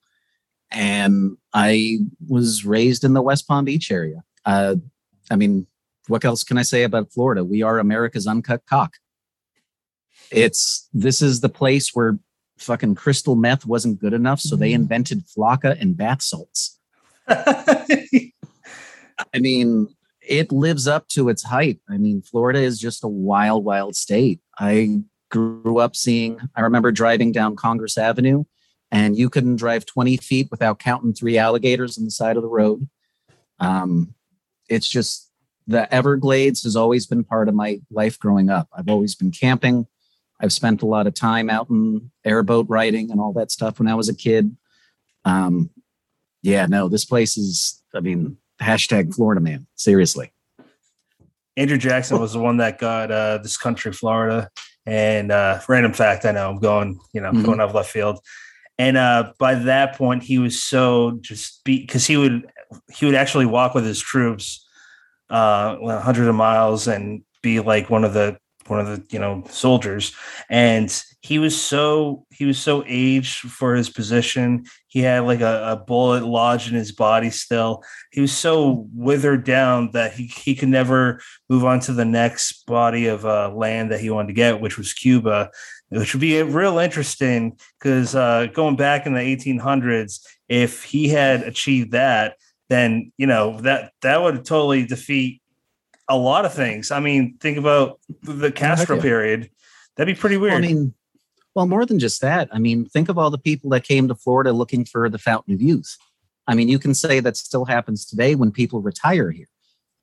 And I was raised in the West Palm Beach area. Uh, I mean, what else can I say about Florida? We are America's uncut cock. It's this is the place where fucking crystal meth wasn't good enough, so they mm-hmm. invented flakka and bath salts. <laughs> I mean, it lives up to its hype. I mean, Florida is just a wild, wild state. I grew up seeing, I remember driving down Congress Avenue, and you couldn't drive 20 feet without counting three alligators on the side of the road. Um, it's just the Everglades has always been part of my life growing up. I've always been camping. I've spent a lot of time out in airboat riding and all that stuff when I was a kid. Um, yeah, no, this place is, I mean, hashtag Florida man, seriously. Andrew Jackson was the one that got uh, this country, Florida. And uh, random fact, I know I'm going, you know, mm-hmm. going off left field. And uh, by that point, he was so just because he would he would actually walk with his troops uh, hundreds of miles and be like one of the one of the you know soldiers. And he was so he was so aged for his position. He had like a, a, bullet lodged in his body still. He was so withered down that he, he could never move on to the next body of uh, land that he wanted to get which was cuba which would be real interesting because uh, going back in the 1800s if he had achieved that then you know that that would totally defeat a lot of things. I mean, think about the Castro yeah, period. That'd be pretty weird. I mean, well, more than just that. I mean, think of all the people that came to Florida looking for the fountain of youth. I mean, you can say that still happens today when people retire here.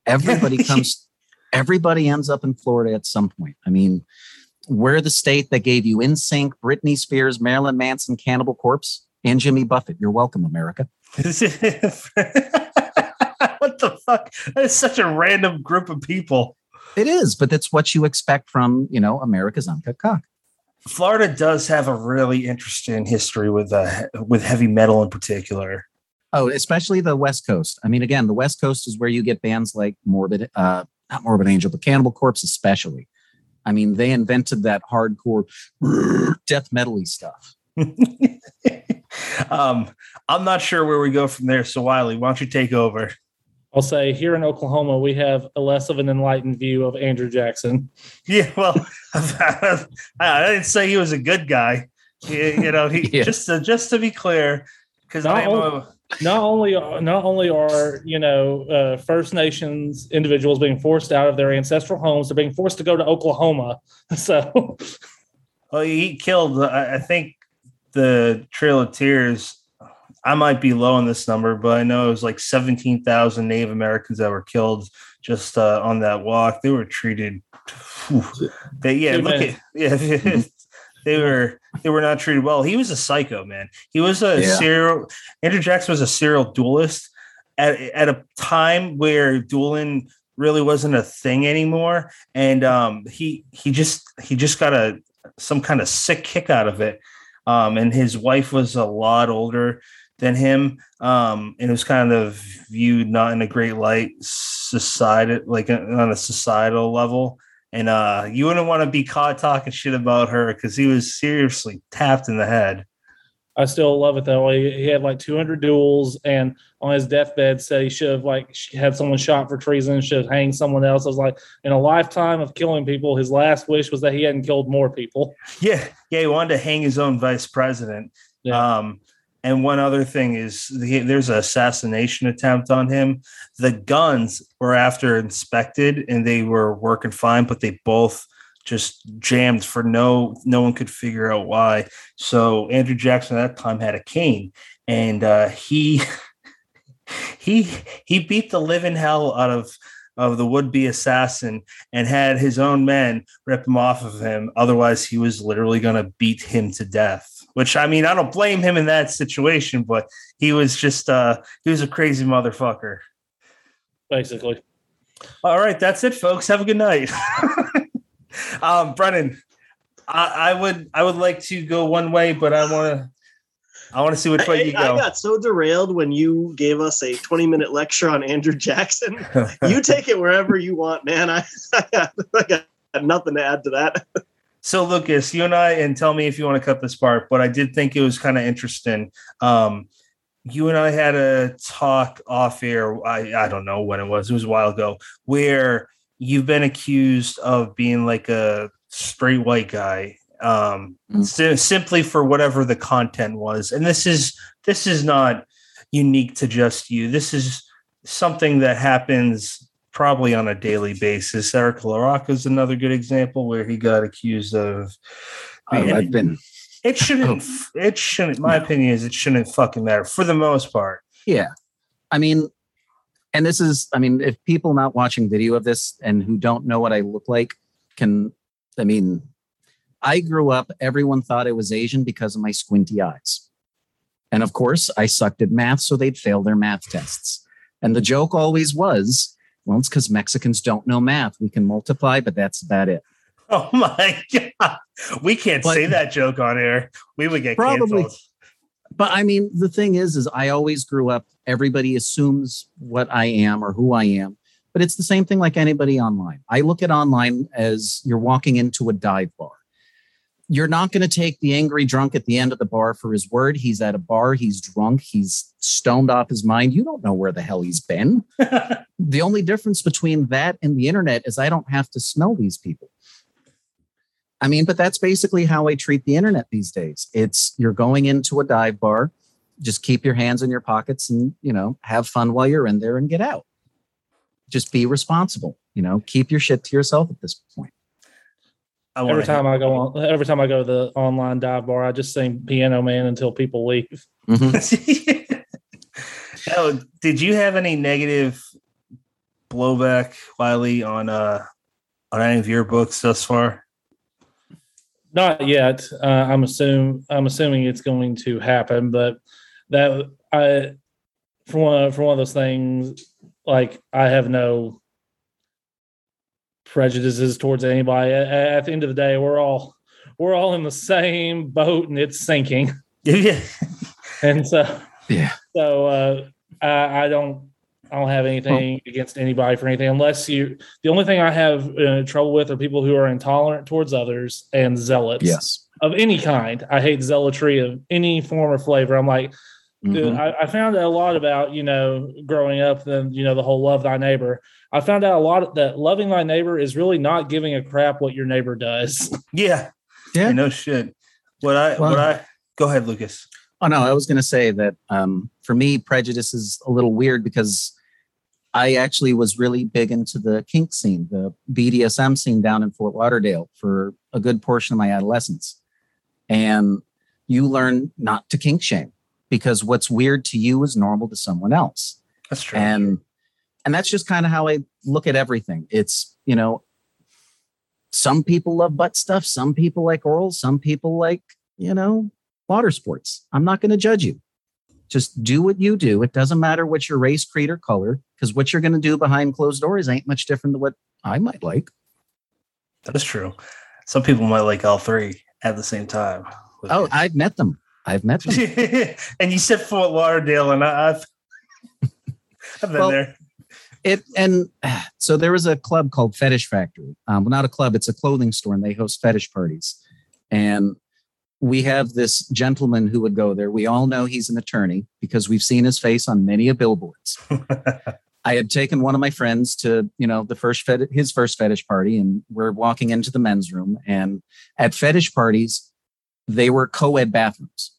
Everybody <laughs> comes, everybody ends up in Florida at some point. I mean, we're the state that gave you NSYNC, Britney Spears, Marilyn Manson, Cannibal Corpse, and Jimmy Buffett. You're welcome, America. <laughs> what the fuck? That is such a random group of people. It is, but that's what you expect from, you know, America's uncut cock. Florida does have a really interesting history with uh, with heavy metal in particular. Oh, especially the West Coast. I mean, again, the West Coast is where you get bands like Morbid, uh, not Morbid Angel, but Cannibal Corpse, especially. I mean, they invented that hardcore <sniffs> death metal stuff. <laughs> um, I'm not sure where we go from there. So, Wiley, why don't you take over? I'll say here in Oklahoma, we have a less of an enlightened view of Andrew Jackson. Yeah, well, <laughs> I didn't say he was a good guy. You, know, he <laughs> yeah. just to, just to be clear, because not, a, not only not only are you know uh, First Nations individuals being forced out of their ancestral homes, they're being forced to go to Oklahoma. <laughs> So, well, he killed. I think the Trail of Tears I might be low on this number, but I know it was like 17,000 Native Americans that were killed just uh, on that walk. They were treated. Whew, they, yeah, look at, yeah, <laughs> they were they were not treated well. He was a psycho, man. He was a yeah. serial. Andrew Jackson was a serial duelist at at a time where dueling really wasn't a thing anymore, and um, he he just he just got a some kind of sick kick out of it. Um, and his wife was a lot older than him, um, and it was kind of viewed not in a great light, society like on a societal level. And uh, you wouldn't want to be caught talking shit about her because he was seriously tapped in the head. I still love it though. He, he had like 200 duels, and on his deathbed said he should have like had someone shot for treason, should have hanged someone else. I was like, in a lifetime of killing people, his last wish was that he hadn't killed more people. <laughs> Yeah, yeah, he wanted to hang his own vice president. Yeah. Um, and one other thing is he, there's an assassination attempt on him. The guns were after inspected and they were working fine, but they both just jammed for no no one could figure out why. So Andrew Jackson at that time had a cane, and uh, he <laughs> he he beat the living hell out of of the would-be assassin and had his own men rip him off of him. Otherwise, he was literally going to beat him to death. Which I mean, I don't blame him in that situation, but he was just uh he was a crazy motherfucker. Basically. All right, that's it, folks. Have a good night. <laughs> um, Brennan, I, I, would I would like to go one way, but I want to I want to see which way you go. I got so derailed when you gave us a 20 minute lecture on Andrew Jackson. <laughs> you take it wherever you want, man. I, <laughs> I, got, I got nothing to add to that. So, Lucas, you and I, and tell me if you want to cut this part, but I did think it was kind of interesting. Um, you and I had a talk off air. I, I don't know when it was, it was a while ago, where you've been accused of being like a straight white guy um mm. sim- simply for whatever the content was and this is this is not unique to just you this is something that happens probably on a daily basis. Eric LaRocca is another good example where he got accused of oh, i've been it shouldn't <laughs> oh. it shouldn't my no. opinion is it shouldn't fucking matter for the most part. Yeah. I mean and this is i mean if people not watching video of this and who don't know what i look like can i mean i grew up everyone thought i was asian because of my squinty eyes. And of course i sucked at math so they'd fail their math tests. And the joke always was well it's because mexicans don't know math we can multiply but that's about it <laughs> oh my god we can't but, say that joke on air we would get probably canceled. but i mean the thing is is i always grew up everybody assumes what I am or who I am. But it's the same thing like anybody online. I look at online as you're walking into a dive bar. You're not going to take the angry drunk at the end of the bar for his word. He's at a bar, he's drunk, he's stoned off his mind. You don't know where the hell he's been. <laughs> the only difference between that and the internet is I don't have to smell these people. I mean, but that's basically how I treat the internet these days. It's you're going into a dive bar, just keep your hands in your pockets and you know have fun while you're in there and get out just be responsible you know keep your shit to yourself at this point every time I go on, every time I go to the online dive bar, I just sing Piano Man until people leave. Mm-hmm. <laughs> oh, did you have any negative blowback, Wiley, on uh on any of your books thus far? Not yet. Uh, I'm assume I'm assuming it's going to happen, but that I for one for one of those things like I have no prejudices towards anybody. At, at, the end of the day, we're all we're all in the same boat and it's sinking. <laughs> <laughs> Yeah. and so yeah. So uh, I, I don't I don't have anything against anybody for anything unless you. The only thing I have uh, trouble with are people who are intolerant towards others and zealots. Yes. Of any kind, I hate zealotry of any form or flavor. I'm like, Mm-hmm. I, I, found out a lot about you know growing up and you know the whole love thy neighbor. I found out a lot that loving thy neighbor is really not giving a crap what your neighbor does. <laughs> Yeah, yeah, no shit. What I well, what I go ahead, Lucas. Oh no, I was going to say that um, for me, prejudice is a little weird because I actually was really big into the kink scene, the BDSM scene down in Fort Lauderdale for a good portion of my adolescence, and you learn not to kink shame because what's weird to you is normal to someone else. That's true. And and that's just kind of how I look at everything. It's, you know, some people love butt stuff, some people like oral, some people like, you know, water sports. I'm not going to judge you. Just do what you do. It doesn't matter what your race, creed, or color, because what you're going to do behind closed doors ain't much different than what I might like. That's true. Some people might like all three at the same time. Oh, I've met them. I've met them. <laughs> and you said Fort Lauderdale, and I've, <laughs> I've been well, there. It and <sighs> so there was a club called Fetish Factory. Um, well, not a club; it's a clothing store, and they host fetish parties. And we have this gentleman who would go there. We all know he's an attorney because we've seen his face on many a billboards. <laughs> I had taken one of my friends to, you know, the first fet- his first fetish party, and we're walking into the men's room. And at fetish parties, they were co-ed bathrooms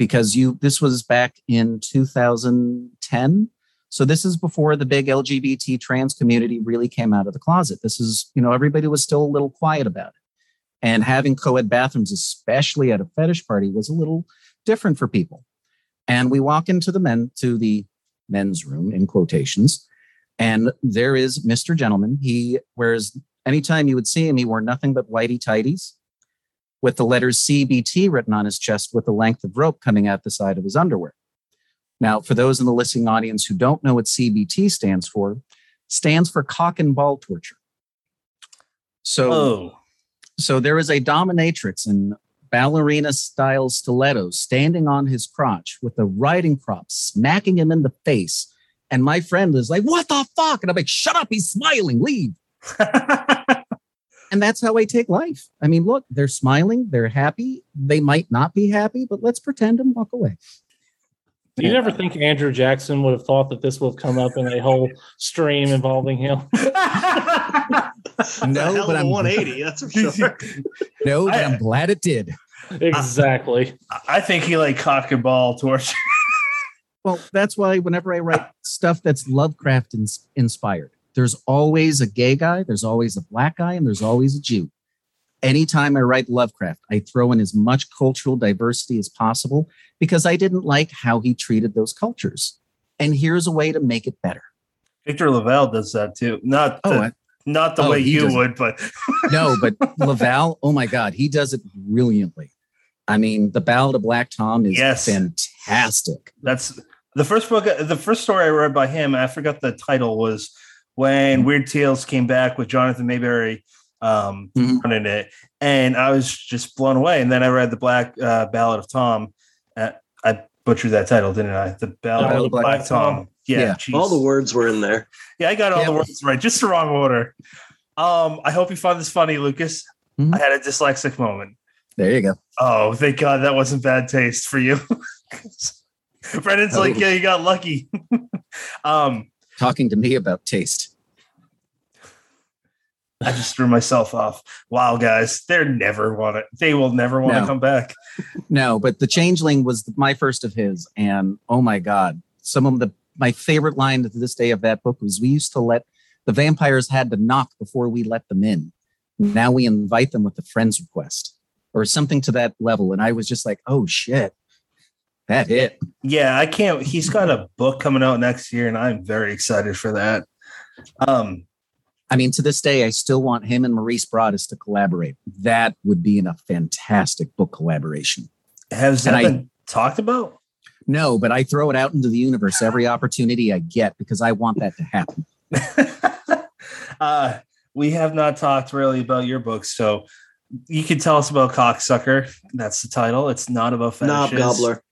because you. This was back in 2010, so this is before the big LGBT trans community really came out of the closet. This is, you know, everybody was still a little quiet about it. And having co ed bathrooms, especially at a fetish party, was a little different for people. And we walk into the men to the men's room in quotations, and there is Mr. Gentleman. He wears anytime you would see him, he wore nothing but whitey tighties with the letters CBT written on his chest with a length of rope coming out the side of his underwear. Now, for those in the listening audience who don't know what CBT stands for, stands for cock and ball torture. So oh. So there is a dominatrix in ballerina style stilettos standing on his crotch with a riding crop smacking him in the face. And my friend is like, What the fuck? And I'm like, Shut up. He's smiling. Leave. <laughs> and that's how I take life. I mean, look, they're smiling. They're happy. They might not be happy, but let's pretend and walk away. Do you never think Andrew Jackson would have thought that this would have come up in a whole stream involving him? <laughs> <laughs> no, but I'm 180. That's for sure. no, but I, am glad it did. <laughs> Exactly. I, I think he like cock and ball torture. well, that's why whenever I write stuff that's Lovecraft inspired, there's always a gay guy, there's always a black guy, and there's always a Jew. Anytime I write Lovecraft, I throw in as much cultural diversity as possible because I didn't like how he treated those cultures. And here's a way to make it better. Victor LaValle does that too. Not oh, the, oh, not the oh, way you would, but <laughs> no, but <laughs> LaValle, oh my God, he does it brilliantly. I mean, the Ballad of Black Tom is yes. fantastic. That's the first book, the first story I read by him. I forgot the title was when Weird Tales came back with Jonathan Maberry um, mm-hmm. running it, and I was just blown away. And then I read the Black uh, Ballad of Tom. Uh, I butchered that title, didn't I? The Ballad, Ballad of Black, Black Tom. Tom. Yeah, yeah. all the words were in there. Yeah, I got all yeah. the words right, just the wrong order. Um, I hope you find this funny, Lucas. Mm-hmm. I had a dyslexic moment. There you go. Oh, thank God that wasn't bad taste for you. <laughs> Brennan's oh. like, yeah, you got lucky. <laughs> um, talking to me about taste. I just threw myself off. Wow, guys, they're never want to. They will never want to no. come back. no, but the Changeling was my first of his, and oh my God, some of the my favorite line to this day of that book was we used to let the vampires had to knock before we let them in. Now we invite them with a friend's request or something to that level. And I was just like, oh shit, that hit. Yeah, I can't. He's got a book coming out next year, and I'm very excited for that. Um, I mean, to this day, I still want him and Maurice Broaddus to collaborate. That would be in a fantastic book collaboration. Has that and been I, talked about? No, but I throw it out into the universe every opportunity I get because I want that to happen. <laughs> uh, we have not talked really about your book, so you can tell us about Cocksucker. That's the title. It's not about fetishes. Knob Gobbler.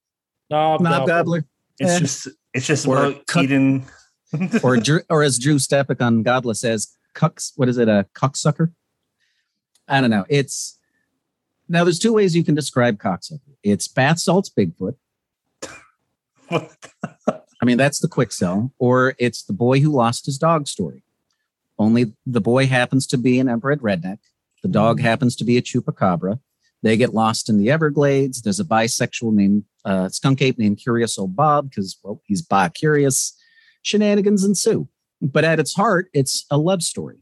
Knob, Knob Gobbler. It's eh. just it's just or about cuck, eating. <laughs> or Drew, or as Drew Stepek on Godless says, cucks. What is it? A cocksucker? I don't know. It's now. There's two ways you can describe cocksucker. It's bath salts Bigfoot. <laughs> I mean, that's the quick sell. Or it's the boy who lost his dog story. Only the boy happens to be an inbred redneck. The dog mm. happens to be a chupacabra. They get lost in the Everglades. There's a bisexual named uh, skunk ape named Curious Old Bob because well, he's bi curious. Shenanigans ensue. But at its heart, it's a love story.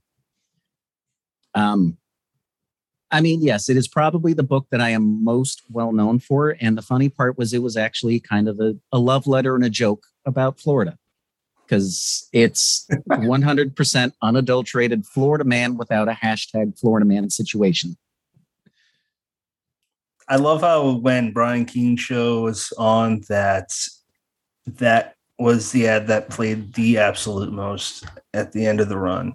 Um, I mean, yes, it is probably the book that I am most well known for. And the funny part was it was actually kind of a, a love letter and a joke about Florida because it's <laughs> 100% unadulterated Florida man without a hashtag Florida man situation. I love how when Brian Keene show was on that that was the ad that played the absolute most at the end of the run.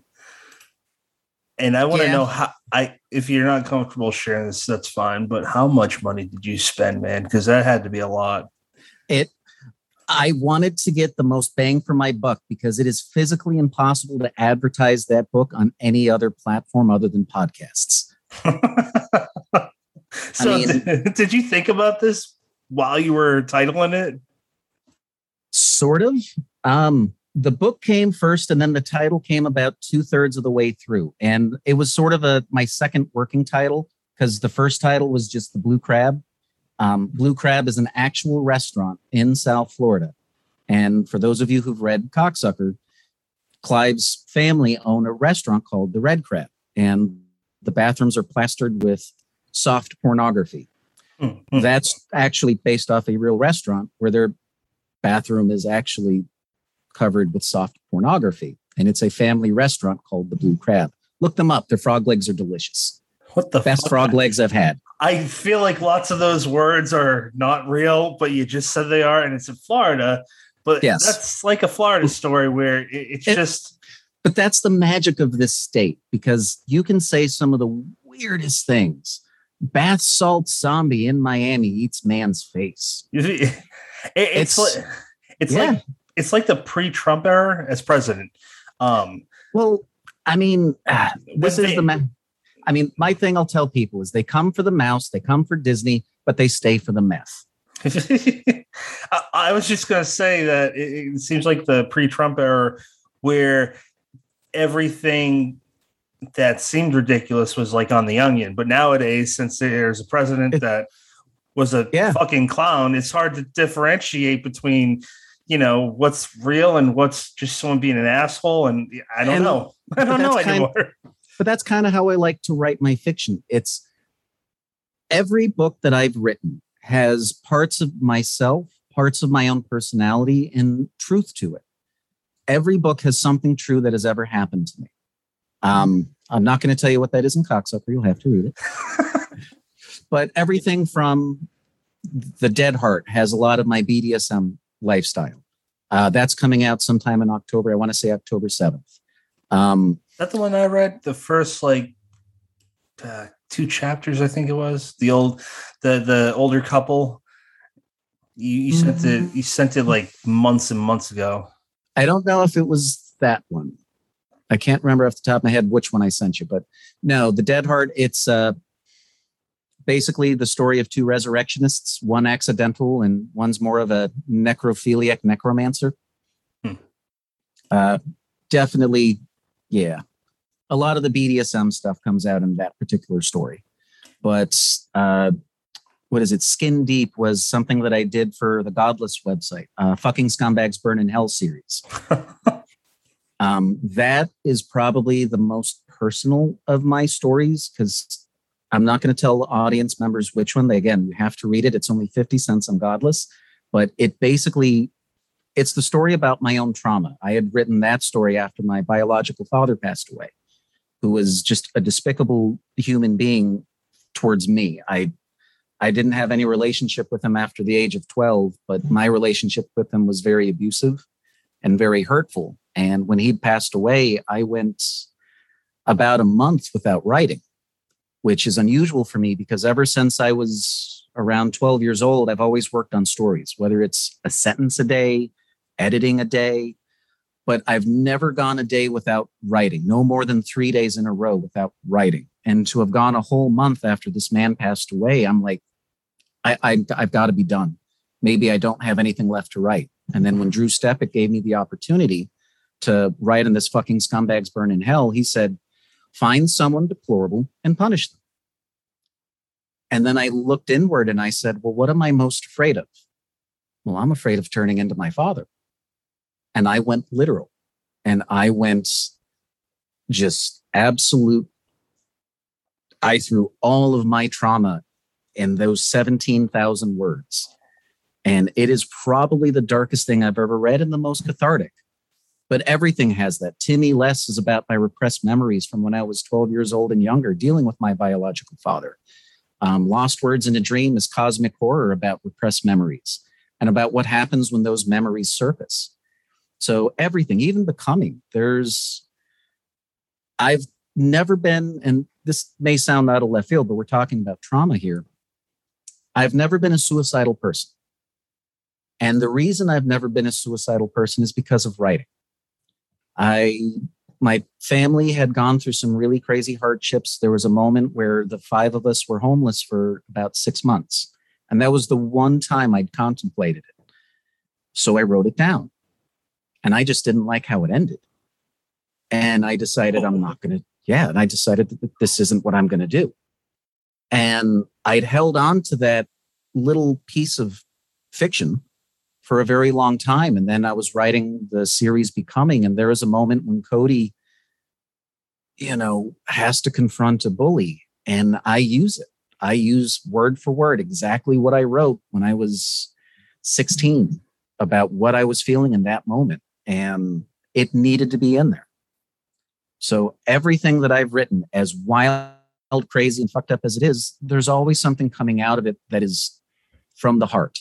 And I want to yeah. know how I if you're not comfortable sharing this, that's fine. But how much money did you spend, man? Because that had to be a lot. It I wanted to get the most bang for my buck because it is physically impossible to advertise that book on any other platform other than podcasts. <laughs> so, I mean, <laughs> did, you think about this while you were titling it? Sort of. Um, the book came first, and then the title came about two thirds of the way through, and it was sort of a my second working title because the first title was just the Blue Crab, um, Blue Crab is an actual restaurant in South Florida. And for those of you who've read Cocksucker, Clive's family own a restaurant called the Red Crab, and the bathrooms are plastered with soft pornography. Mm-hmm. That's actually based off a real restaurant where their bathroom is actually covered with soft pornography. And it's a family restaurant called the Blue Crab. Look them up. Their frog legs are delicious. What the best fuck? frog legs I've had. I feel like lots of those words are not real, but you just said they are, and it's in Florida. But yes. that's like a Florida story where it's it, just. But that's the magic of this state because you can say some of the weirdest things. Bath salt zombie in Miami eats man's face. <laughs> it's, it's like it's yeah. like it's like the pre-Trump era as president. Um, well, I mean, this is they, the man. I mean, my thing I'll tell people is they come for the mouse, they come for Disney, but they stay for the meth. <laughs> I was just going to say that it, seems like the pre-Trump era where everything that seemed ridiculous was like on the onion. But nowadays, since there's a president that was a yeah. fucking clown, it's hard to differentiate between, you know, what's real and what's just someone being an asshole. And I don't and, know. <laughs> I don't know anymore. Kind, but that's kind of how I like to write my fiction. It's every book that I've written has parts of myself, parts of my own personality, and truth to it. Every book has something true that has ever happened to me. Um, I'm not going to tell you what that is in Cocksucker. You'll have to read it. <laughs> but everything from The Dead Heart has a lot of my BDSM lifestyle. Uh, that's coming out sometime in October. I want to say October 7th. Um, that the one I read? The first like uh, two chapters, I think it was. The old, the the older couple. You, you mm-hmm. sent it. You sent it like months and months ago. I don't know if it was that one. I can't remember off the top of my head which one I sent you, but no, the Dead Heart. It's uh, basically the story of two resurrectionists, one accidental and one's more of a necrophiliac necromancer. Hmm. Uh, definitely, yeah, a lot of the BDSM stuff comes out in that particular story. But uh, what is it? Skin Deep was something that I did for the Godless website, uh, fucking scumbags burn in hell series. <laughs> um, that is probably the most personal of my stories because I'm not going to tell audience members which one. They again, you have to read it. It's only 50 cents on Godless, but it basically it's the story about my own trauma. I had written that story after my biological father passed away who was just a despicable human being towards me. I I didn't have any relationship with him after the age of 12, but my relationship with him was very abusive and very hurtful. And when he passed away, I went about a month without writing, which is unusual for me because ever since I was around 12 years old, I've always worked on stories, whether it's a sentence a day, editing a day, but I've never gone a day without writing, no more than three days in a row without writing. And to have gone a whole month after this man passed away, I'm like, I, I, I've got to be done. Maybe I don't have anything left to write. And then when Drew Stepek gave me the opportunity to write in this fucking scumbags burn in hell, he said, find someone deplorable and punish them. And then I looked inward and I said, well, what am I most afraid of? Well, I'm afraid of turning into my father. And I went literal and I went just absolute. I threw all of my trauma in those 17,000 words. And it is probably the darkest thing I've ever read and the most cathartic. But everything has that. Timmy Less is about my repressed memories from when I was 12 years old and younger, dealing with my biological father. Um, Lost Words in a Dream is cosmic horror about repressed memories and about what happens when those memories surface. So everything, even becoming, there's I've never been, and this may sound out of left field, but we're talking about trauma here. I've never been a suicidal person. And the reason I've never been a suicidal person is because of writing. I my family had gone through some really crazy hardships. There was a moment where the five of us were homeless for about six months. And that was the one time I'd contemplated it. So I wrote it down. And I just didn't like how it ended. And I decided I'm not going to, yeah. And I decided that this isn't what I'm going to do. And I'd held on to that little piece of fiction for a very long time. And then I was writing the series Becoming, and there is a moment when Cody, you know, has to confront a bully, and I use it. I use word for word exactly what I wrote when I was 16 about what I was feeling in that moment. And it needed to be in there. So everything that I've written, as wild, crazy, and fucked up as it is, there's always something coming out of it that is from the heart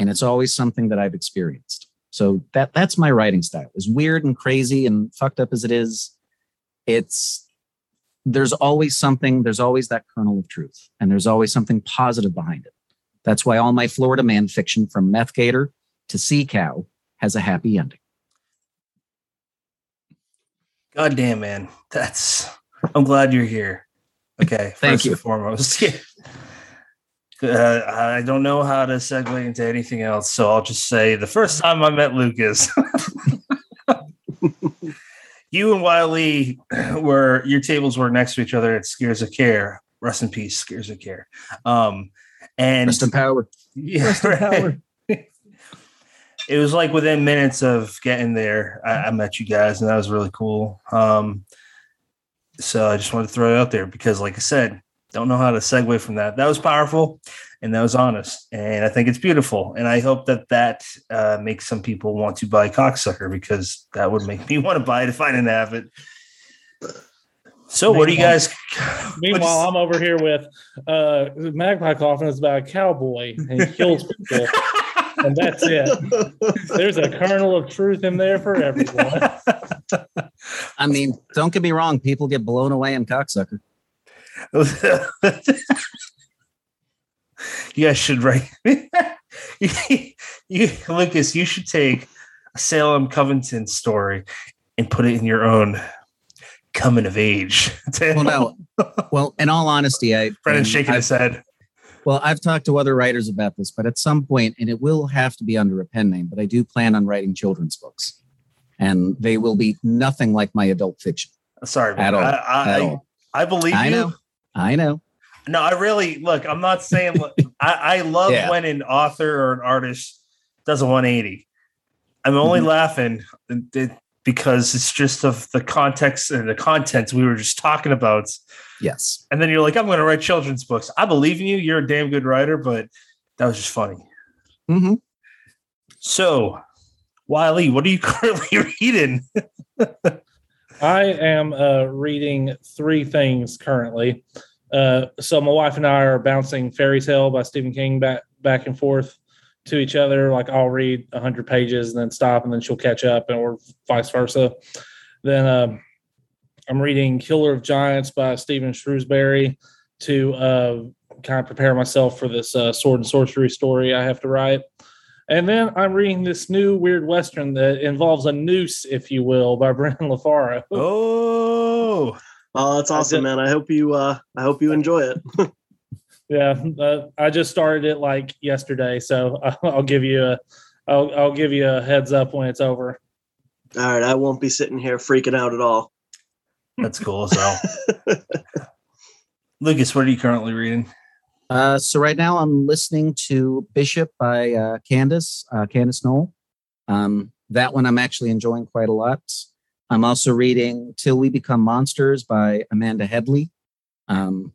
and it's always something that I've experienced. So that that's my writing style. As weird and crazy and fucked up as it is, it's there's always something, there's always that kernel of truth, and there's always something positive behind it. That's why all my Florida man fiction from Meth Gator to Sea Cow has a happy ending. God damn, man. That's I'm glad you're here. Okay. <laughs> Thank you. foremost. <laughs> Uh, I don't know how to segue into anything else, so I'll just say the first time I met Lucas, <laughs> you and Wiley were your tables were next to each other at Scares That Care. Rest in peace, Scares That Care. Um, and rest in power. <laughs> Yeah, rest in power. it was like within minutes of getting there, I, I, met you guys, and that was really cool. Um, so I just wanted to throw it out there because, like I said, don't know how to segue from that. That was powerful and that was honest. And I think it's beautiful. And I hope that that uh, makes some people want to buy Cocksucker because that would make me <laughs> want to buy it if I didn't have it. So, what do you guys? <laughs> Meanwhile, I'm over here with uh, Magpie Coffin is about a cowboy and he kills people. and that's it. There's a kernel of truth in there for everyone. <laughs> I mean, don't get me wrong, people get blown away in cocksucker. You guys should write. <laughs> you, Lucas, you should take a Salem Covington story and put it in your own coming of age. well, no. Well, in all honesty, I Brennan um, shaking I've, his head. Well, I've talked to other writers about this, but at some point, and it will have to be under a pen name, but I do plan on writing children's books, and they will be nothing like my adult fiction. Sorry, at all. I, I, at all. I believe I you. I know. No, I really look. I'm not saying. <laughs> I, I love yeah. when an author or an artist does a 180. I'm only mm-hmm. laughing because it's just of the context and the contents we were just talking about. Yes. And then you're like, I'm going to write children's books. I believe in you. You're a damn good writer, but that was just funny. Mm-hmm. So, Wiley, what are you <laughs> currently reading? <laughs> I am uh, reading three things currently. Uh, so my wife and I are bouncing Fairy Tale by Stephen King back back and forth to each other. Like I'll read hundred pages and then stop, and then she'll catch up, and or vice versa. Then uh, I'm reading Killer of Giants by Steven Shrewsbury to uh, kind of prepare myself for this uh, sword and sorcery story I have to write. And then I'm reading this new weird western that involves a noose, if you will, by <laughs> Brennan LaFaro. Oh, oh, that's awesome, I man! I hope you, uh, I hope you enjoy it. <laughs> yeah, uh, I just started it like yesterday, so <laughs> I'll give you a, I'll, I'll give you a heads up when it's over. All right, I won't be sitting here freaking out at all. That's cool as well. Lucas, what are you currently reading? Uh, so right now I'm listening to Bishop by uh, Candace, uh, Candace Nola. Um, that one I'm actually enjoying quite a lot. I'm also reading Till We Become Monsters by Amanda Headley. Um,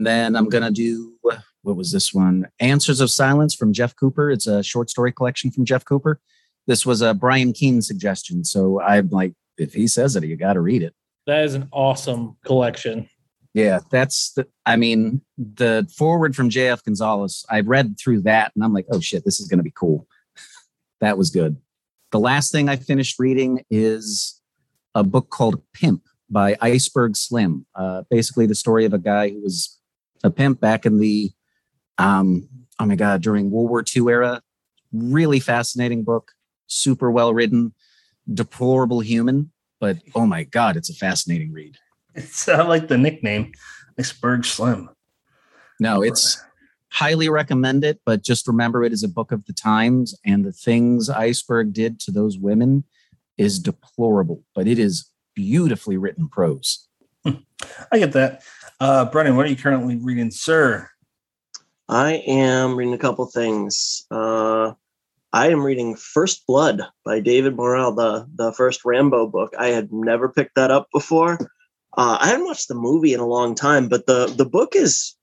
then I'm going to do, what was this one? Answers of Silence from Jeff Cooper. It's a short story collection from Jeff Cooper. This was a Brian Keene suggestion. So I'm like, if he says it, you got to read it. That is an awesome collection. Yeah, that's the. I mean, the forward from JF Gonzalez. I read through that, and I'm like, oh shit, this is going to be cool. <laughs> that was good. The last thing I finished reading is a book called Pimp by Iceberg Slim. Uh, basically, the story of a guy who was a pimp back in the, um, oh my God, during World War II era. Really fascinating book, super well written, deplorable human, but oh my God, it's a fascinating read. It's I like the nickname, Iceberg Slim. No, it's highly recommend it, but just remember it is a book of the times, and the things Iceberg did to those women is deplorable, but it is beautifully written prose. I get that. Uh, Brennan, what are you currently reading, sir? I am reading a couple things. Uh, I am reading First Blood by David Morrell, the the first Rambo book. I had never picked that up before. Uh, I haven't watched the movie in a long time, but the the book is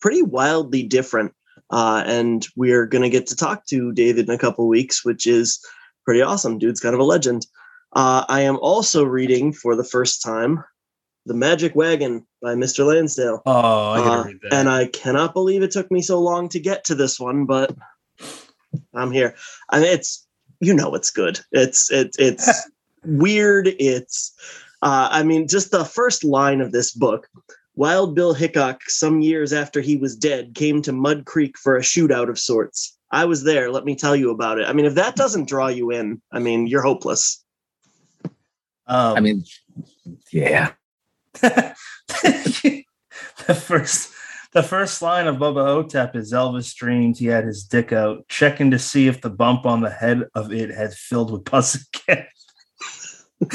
pretty wildly different. Uh, and we're gonna get to talk to David in a couple weeks, which is pretty awesome. Dude's kind of a legend. Uh, I am also reading for the first time The Magic Wagon by Mr. Lansdale. Oh, I gotta uh, read that. And I cannot believe it took me so long to get to this one, but I'm here. I mean, it's you know it's good. It's it, it's <laughs> weird. It's uh, I mean, just the first line of this book. Wild Bill Hickok, some years after he was dead, came to Mud Creek for a shootout of sorts. I was there. Let me tell you about it. I mean, if that doesn't draw you in, I mean, you're hopeless. Um, I mean, yeah. <laughs> the first the first line of Bubba Ho-Tep is Elvis dreamed he had his dick out, checking to see if the bump on the head of it had filled with <laughs> pus again. <laughs>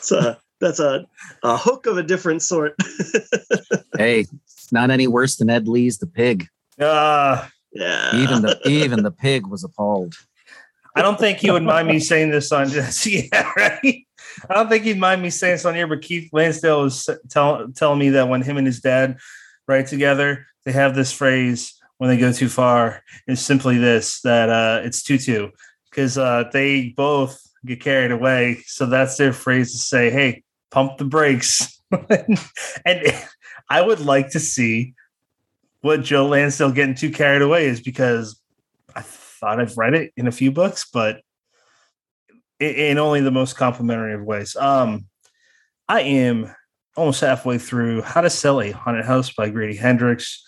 so that's a, a hook of a different sort. <laughs> hey, it's not any worse than Ed Lee's The Pig. Uh, yeah. Even the <laughs> even the pig was appalled. I don't think you would mind me saying this on just yeah, right. I don't think he'd mind me saying this on here, but Keith Lansdale was tell, telling me that when him and his dad write together, they have this phrase when they go too far. It's simply this that uh, it's tutu because uh, they both get carried away. So that's their phrase to say, "Hey, pump the brakes." <laughs> and I would like to see what Joe Lansdale getting too carried away is because I thought I've read it in a few books, but in only the most complimentary of ways. Um, I am almost halfway through How to Sell a Haunted House by Grady Hendrix.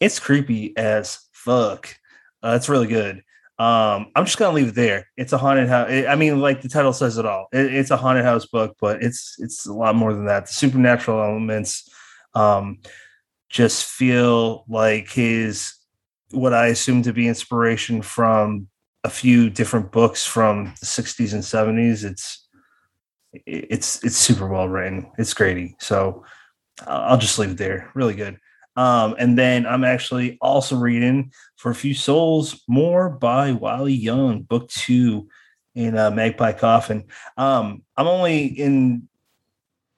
It's creepy as fuck. Uh, it's really good. Um, I'm just gonna leave it there. It's a haunted house. I mean, like the title says it all. It, it's a haunted house book, but it's it's a lot more than that. The supernatural elements um, just feel like his what I assume to be inspiration from a few different books from the 60s and 70s. It's it's it's super well written. It's Grady. So I'll just leave it there. Really good. Um, and then I'm actually also reading for a few souls more by Wiley Young, book two in uh, Magpie Coffin. Um, I'm only in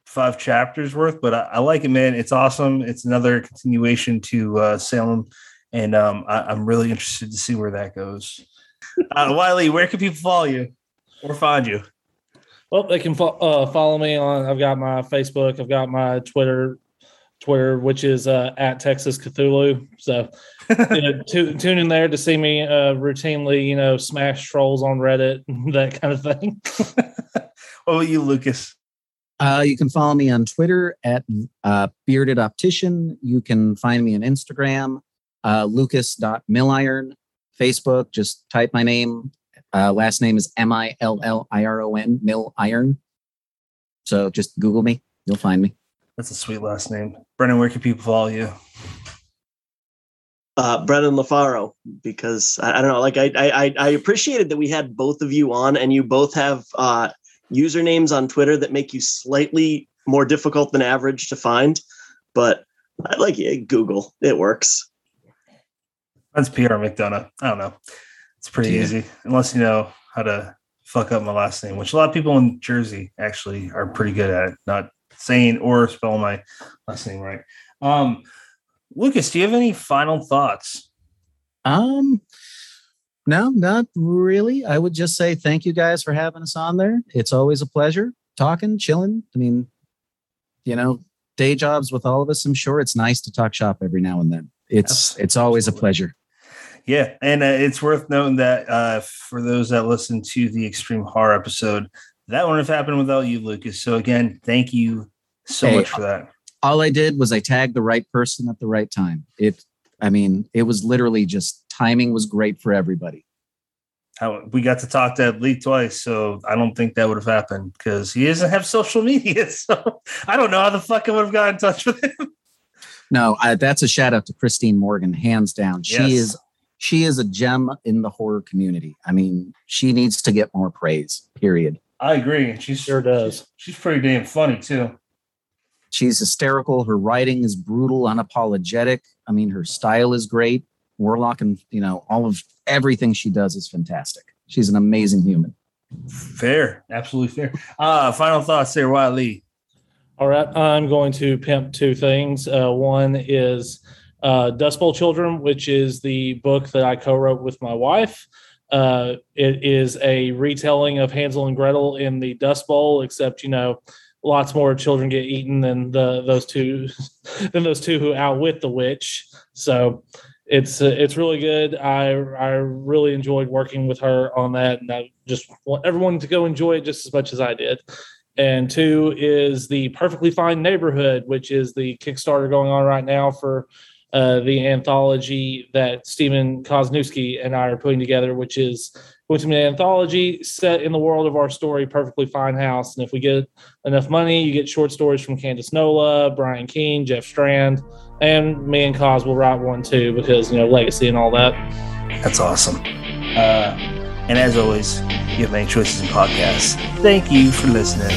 five chapters worth, but I, I, like it, man. It's awesome. It's another continuation to uh, Salem, and um, I, am really interested to see where that goes. Uh, <laughs> Wiley, where can people follow you or find you? Well, they can fo- uh, follow me on. I've got my Facebook. I've got my Twitter. Twitter, which is uh, at Texas Cthulhu. So you know, <laughs> t- tune in there to see me uh, routinely, you know, smash trolls on Reddit, and <laughs> that kind of thing. what about you, Lucas? Uh, you can follow me on Twitter at uh, Bearded Optician. You can find me on Instagram, uh, lucas.milliron. Facebook, just type my name. Uh, last name is M I L L I R O N, Mill Iron. So just Google me, you'll find me. That's a sweet last name. Brennan, where can people follow you? Uh, Brennan LaFaro, because I, I, don't know, like I, I I appreciated that we had both of you on, and you both have uh, usernames on Twitter that make you slightly more difficult than average to find. But I like it. Google, it works. That's PR McDonough. I don't know. It's pretty yeah. easy, unless you know how to fuck up my last name, which a lot of people in Jersey actually are pretty good at not saying or spell my last name right. Um, Lucas, do you have any final thoughts? Um, no, not really. I would just say thank you guys for having us on there. It's always a pleasure talking, chilling. I mean, you know, day jobs with all of us. I'm sure it's nice to talk shop every now and then. It's Absolutely. it's always a pleasure. Yeah, and uh, it's worth noting that uh, for those that listen to the extreme horror episode, that wouldn't have happened without you, Lucas. So again, thank you so hey, much for that. All I did was I tagged the right person at the right time. It, I mean, it was literally just timing was great for everybody. we got to talk to that Lee twice, so I don't think that would have happened because he doesn't have social media. <laughs> So I don't know how the fuck I would have got in touch with him. No, I, that's a shout out to Christine Morgan, hands down. She yes. is she is a gem in the horror community. I mean, she needs to get more praise. Period. I agree. She sure does. She's pretty damn funny too. She's hysterical. Her writing is brutal, unapologetic. I mean, her style is great. Warlock and you know all of everything she does is fantastic. She's an amazing human. Fair, absolutely fair. Uh, final thoughts there, Wiley. All right, I'm going to pimp two things. Uh, one is uh, Dust Bowl Children, which is the book that I co-wrote with my wife. Uh, it is a retelling of Hansel and Gretel in the Dust Bowl, except you know, lots more children get eaten than the those two <laughs> than those two who outwit the witch. So it's uh, it's really good. I I really enjoyed working with her on that, and I just want everyone to go enjoy it just as much as I did. And two is the Perfectly Fine Neighborhood, which is the Kickstarter going on right now for uh, the anthology that Stephen Kozeniewski and I are putting together, which is going to be an anthology set in the world of our story, Perfectly Fine House. And if we get enough money, you get short stories from Candace Nola, Brian Keene, Jeff Strand, and me and Cos will write one too because you know legacy and all that. That's awesome. Uh, and as always, you have many choices in podcasts. Thank you for listening.